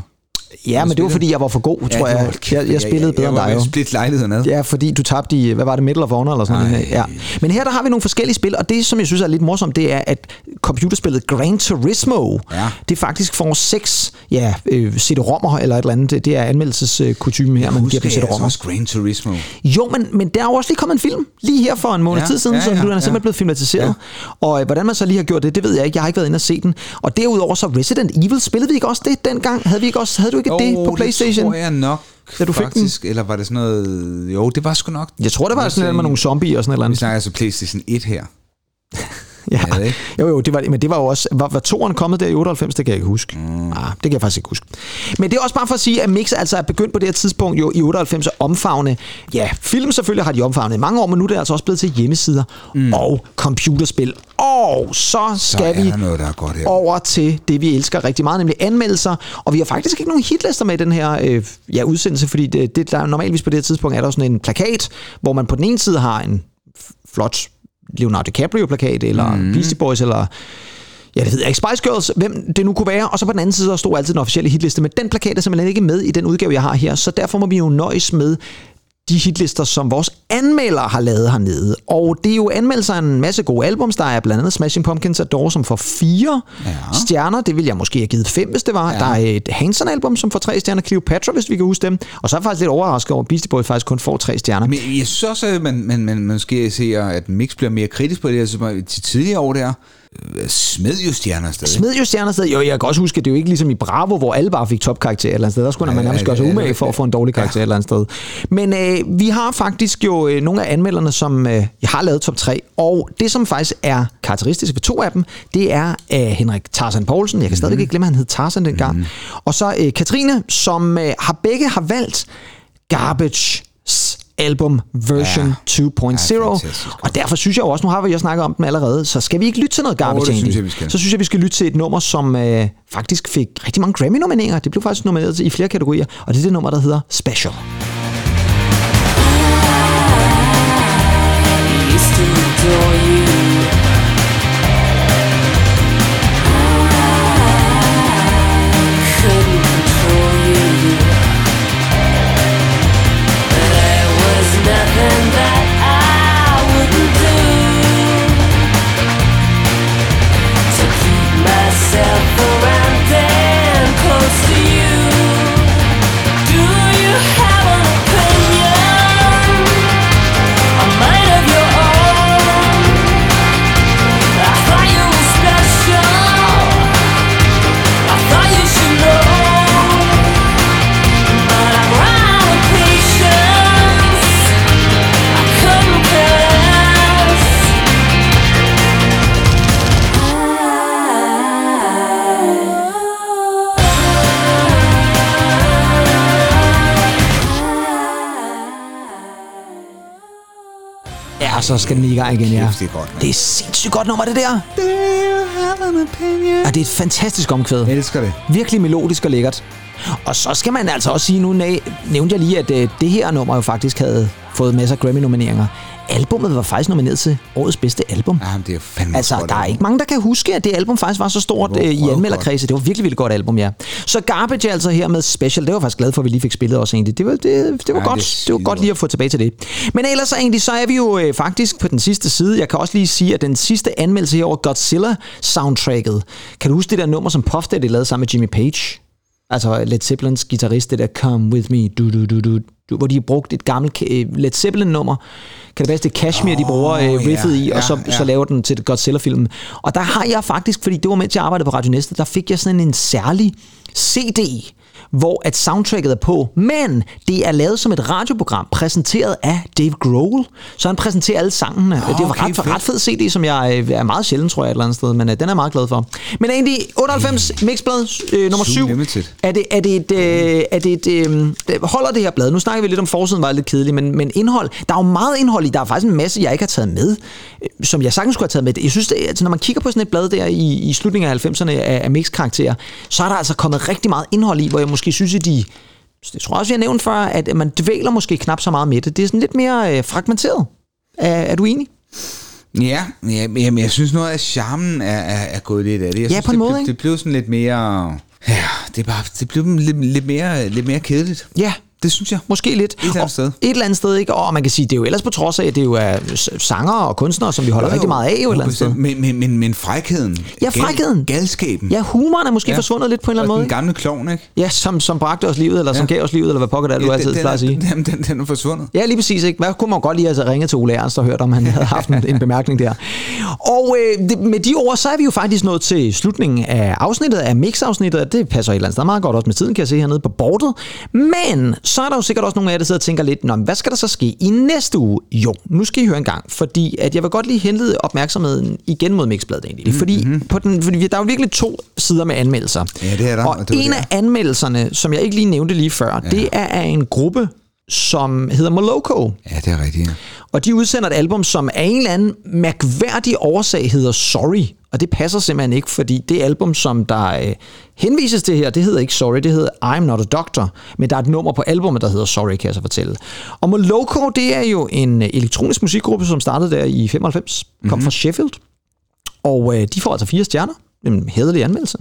Ja, men det var fordi, jeg var for god, tror var- jeg. Jeg, jeg spillede bedre end dig Jeg var split lejligheden ad. Ja, fordi du tabte i, hvad var det, Medal of Honor eller sådan noget. Ja. Men her der har vi nogle forskellige spil, og det, som jeg synes er lidt morsomt, det er, at computerspillet Gran Turismo, Ja. det faktisk får seks ja, øh, CD-rommer eller et eller andet. Det- er anmeldelseskutume her, man giver altså CD-rommer. også Gran Turismo. Jo, men, men der er jo også lige kommet en film, lige her for en måned Ja, tid siden, ja, som ja, du den er ja. simpelthen blevet filmatiseret. Ja. Og øh, hvordan man så lige har gjort det, det ved jeg ikke. Jeg har ikke været inde og se den. Og derudover så Resident Evil, spillede vi ikke også det dengang? Havde, vi ikke også, havde du ikke det på Playstation? det tror jeg nok, da du fik den? faktisk, eller var det sådan noget... Jo, det var sgu nok. Jeg tror, det var sådan noget med nogle zombier og sådan noget. Vi snakker altså PlayStation 1 her. Ja. Ikke? Jo, jo, det var, men det var jo også... Var, var toeren kommet der i 98? Det kan jeg ikke huske. Mm. Ah, det kan jeg faktisk ikke huske. Men det er også bare for at sige, at Mix altså er begyndt på det her tidspunkt jo i 98 at omfavne... Ja, film selvfølgelig har de omfavnet i mange år, men nu er det altså også blevet til hjemmesider mm. og computerspil. Og så skal er vi noget, der er godt her. over til det, vi elsker rigtig meget, nemlig anmeldelser. Og vi har faktisk ikke nogen hitlister med i den her øh, ja, udsendelse, fordi det, det, der normalvis på det her tidspunkt er der sådan en plakat, hvor man på den ene side har en flot Leonardo DiCaprio-plakat, eller mm. Beastie Boys, eller ja, det ved jeg ikke, Spice Girls, hvem det nu kunne være, og så på den anden side, der stod altid den officielle hitliste, men den plakat er simpelthen ikke med i den udgave, jeg har her, så derfor må vi jo nøjes med de hitlister, som vores anmeldere har lavet hernede. Og det er jo anmeldelser af en masse gode albums. Der er blandt andet Smashing Pumpkins Adore, som får fire ja. stjerner. Det ville jeg måske have givet fem, hvis det var. Ja. Der er et Hanson-album, som får tre stjerner. Cleopatra, hvis vi kan huske dem. Og så er jeg faktisk lidt overrasket over, at Beastie Boys faktisk kun får tre stjerner. Men jeg synes også, at man, man, man måske ser, at Mix bliver mere kritisk på det. Altså, til tidligere år der, smed jo stjerner stadig. Smed jo stjerner sted. Jo, jeg kan også huske, at det er jo ikke ligesom i Bravo, hvor alle bare fik topkarakter et eller andet sted. Der skulle Ja, man nærmest ja, gøre sig ja, umage ja, for at ja. få en dårlig karakter et eller andet sted. Men øh, vi har faktisk jo øh, nogle af anmelderne, som øh, jeg har lavet top 3. Og det, som faktisk er karakteristisk ved to af dem, det er øh, Henrik Tarzan Poulsen. Jeg kan stadig ikke glemme, at han hed Tarzan dengang. Mm. Og så øh, Katrine, som øh, har begge har valgt Garbage album version Ja. 2.0. Ja, og derfor synes jeg jo også, nu har vi jo snakket om dem allerede, så skal vi ikke lytte til noget Garbage Jo, det synes jeg, vi skal. Så synes jeg, vi skal lytte til et nummer, som øh, faktisk fik rigtig mange Grammy-nomineringer. Det blev faktisk nomineret i flere kategorier, og det er det nummer, der hedder Special. used to adore you. Så skal den i gang igen, ja. Kæft, det er godt. Det er sindssygt godt nummer, det der. Ja, det er et fantastisk omkvæd. Jeg elsker det. Virkelig melodisk og lækkert. Og så skal man altså også sige, nu næ- nævnte jeg lige, at øh, det her nummer jo faktisk havde fået masser af Grammy-nomineringer. Albummet var faktisk nomineret til årets bedste album. Ja, men det er fandme Altså, der er ikke mange, der kan huske, at det album faktisk var så stort var øh, i anmelderkredse. Det var virkelig, virkelig godt album, ja. Så Garbage altså her med Special, det var faktisk glad for, at vi lige fik spillet også egentlig. Det var, det, det var Ja, godt, det det, var godt lige at få tilbage til det. Men ellers så egentlig, så er vi jo øh, faktisk på den sidste side. Jeg kan også lige sige, at den sidste anmeldelse her over Godzilla-soundtracket. Kan du huske det der nummer, som Puff Daddy lavede sammen med Jimmy Page? Altså Led Zeppelins guitarist, det der Come With Me, du, du, du, du, hvor de har brugt et gammelt øh, Led Zeppelin-nummer. Kan det være, det er Cashmere, de bruger øh, riffet i, og så, ja. så laver den til et Godzilla-film. Og der har jeg faktisk, fordi det var mens jeg arbejdede på Radio Næste, der fik jeg sådan en særlig CD, hvor at soundtracket er på, men det er lavet som et radioprogram, præsenteret af Dave Grohl. Så han præsenterer alle sangene. det var okay, ret, fedt. ret fed CD, som jeg øh, er meget sjældent, tror jeg, et eller andet sted, men øh, den er jeg meget glad for. Men egentlig 98 mixblad øh, nummer Zoom 7. Limited. Er det, er det et, øh, er det et øh, det- holder det her blad? Nu snakker vi lidt om forsiden, var lidt kedelig, men, men indhold, der er jo meget indhold i. Der er faktisk en masse, jeg ikke har taget med, øh, som jeg sagtens skulle have taget med. Jeg synes, det, altså, når man kigger på sådan et blad der i, i slutningen af 90'erne af, af mix-karakterer, så er der altså kommet rigtig meget indhold i, hvor jeg måske synes, at de det tror jeg også, jeg har nævnt før, at man dvæler måske knap så meget med det. Det er sådan lidt mere øh, fragmenteret. Er, er du enig? Ja, ja men jeg, men jeg synes noget af charmen er, er, er gået lidt af det. Jeg Ja, synes, på en det, måde, blev, det blev sådan lidt mere... Ja, det, er bare, det blev lidt, lidt, mere, lidt mere kedeligt. Ja, Det synes jeg. Måske lidt. eller andet sted. Et eller andet sted, ikke? Og man kan sige, det er jo ellers på trods af, at det jo er s- sangere og kunstnere, som vi holder rigtig meget af jo et eller andet sted. Men, men, men, men frækheden. Ja, frækheden. galskaben. Ja, humoren er måske ja. forsvundet lidt på en eller anden måde. den gamle klovn, ikke? Ja, som, som bragte os livet, eller som Ja. gav os livet, eller hvad pokker det er, du Ja, altid den, den, plejer at sige. Den, den, den er forsvundet. Ja, lige præcis. Ikke? Hvad kunne man godt lige altså ringe til Ole Ernst og hørt, om han havde haft en, en bemærkning der. Og øh, det, med de ord, så er vi jo faktisk nået til slutningen af afsnittet, af mix-afsnittet, det passer et eller andet sted meget godt også med tiden, kan jeg se hernede på bordet. Men så er der jo sikkert også nogle af jer, der sidder og tænker lidt, Nå, men hvad skal der så ske i næste uge? Jo, nu skal I høre en gang, fordi at jeg vil godt lige henlede opmærksomheden igen mod Mixbladet egentlig. Mm-hmm. Fordi, på den, fordi der er jo virkelig to sider med anmeldelser. Ja, det er der, Og, og det en der. af anmeldelserne, som jeg ikke lige nævnte lige før, ja. det er af en gruppe, som hedder Moloko. Ja, det er rigtigt. ja. Og de udsender et album, som af en eller anden mærkværdig årsag hedder Sorry. Og det passer simpelthen ikke, fordi det album, som der øh, henvises til her, det hedder ikke Sorry, det hedder I'm Not a Doctor. Men der er et nummer på albumet, der hedder Sorry, kan jeg så fortælle. Og Moloko, det er jo en øh, elektronisk musikgruppe, som startede der i 95, kom mm-hmm. fra Sheffield. Og øh, de får altså fire stjerner. En hederlig anmeldelse.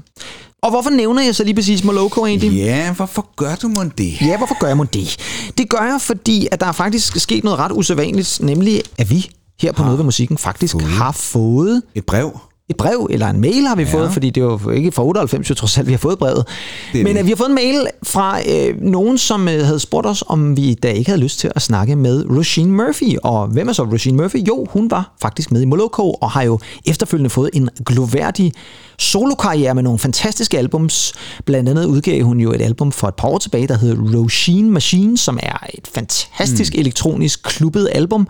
Og hvorfor nævner jeg så lige præcis Moloko egentlig? Ja, hvorfor gør du mon det? Ja, hvorfor gør jeg mon det? Det gør jeg, fordi at der er faktisk sket noget ret usædvanligt, nemlig at vi her på Noget ved Musikken faktisk fået. har fået Et brev? Et brev, eller en mail har vi ja. fået, fordi det var jo ikke fra 98, jo trods alt, vi har fået brevet. Men det. at vi har fået en mail fra øh, nogen, som øh, havde spurgt os, om vi da ikke havde lyst til at snakke med Roisin Murphy. Og hvem er så Roisin Murphy? Jo, hun var faktisk med i Moloko, og har jo efterfølgende fået en gloværdig solokarriere med nogle fantastiske albums. Blandt andet udgav hun jo et album for et par år tilbage, der hedder Roisin Machine, som er et fantastisk mm. elektronisk klubbet album.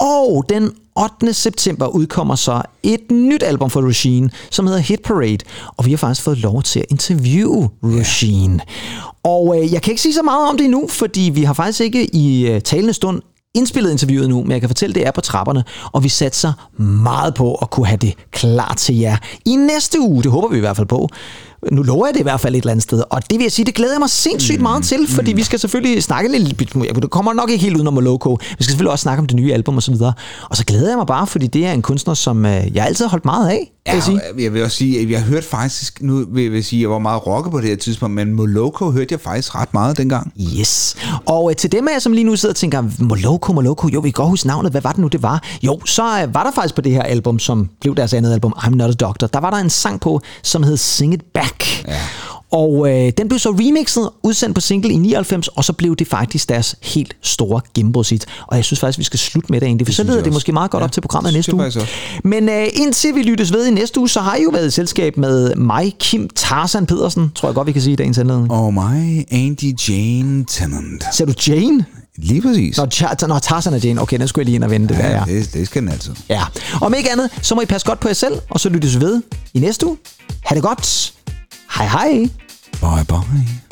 Og den 8. september udkommer så et nyt album for Regine, som hedder Hit Parade. Og vi har faktisk fået lov til at interviewe Regine. Og øh, jeg kan ikke sige så meget om det endnu, fordi vi har faktisk ikke i øh, talende stund indspillet interviewet nu, men jeg kan fortælle, det er på trapperne, og vi satser meget på at kunne have det klar til jer i næste uge. Det håber vi i hvert fald på. Nu lover jeg det i hvert fald et eller andet sted, og det vil jeg sige, det glæder jeg mig sindssygt meget til, fordi vi skal selvfølgelig snakke lidt, det kommer nok ikke helt udenom Moloko, vi skal selvfølgelig også snakke om det nye album og så videre, og så glæder jeg mig bare, fordi det er en kunstner, som øh, jeg altid har holdt meget af, vil jeg sige. Ja, jeg vil også sige, at jeg har hørt faktisk, nu vil jeg sige, at jeg var meget rocket på det her tidspunkt, men Moloko hørte jeg faktisk ret meget dengang. Yes. Og øh, til dem af jer, som lige nu sidder og tænker, Moloko, Moloko, jo, vi kan godt huske navnet, hvad var det nu, det var? Jo, så øh, var der faktisk på det her album, som blev deres andet album, I'm Not a Doctor, der var der en sang på, som hed Sing It Back. Ja. Og øh, den blev så remixet, udsendt på single i 99, og så blev det faktisk deres helt store gennembrudshit. Og jeg synes faktisk, vi skal slutte med det egentlig, for så synes leder jeg det måske meget godt Ja, op til programmet det næste uge. Men øh, indtil vi lyttes ved i næste uge, så har I jo været i selskab med mig, Kim Tarzan Pedersen, tror jeg godt, vi kan sige i dagens anledning. Og mig, Andy Jane Tennant. Ser du Jane? Lige præcis. Nå, Tar- Nå Tarzan er Jane. Okay, den skulle jeg lige ind og vende. Det der, ja, ja. det, det skal den altså. ja. Om ikke andet, så må I passe godt på jer selv, og så lyttes ved i næste uge. Ha' det godt. Hej hej. Bye bye.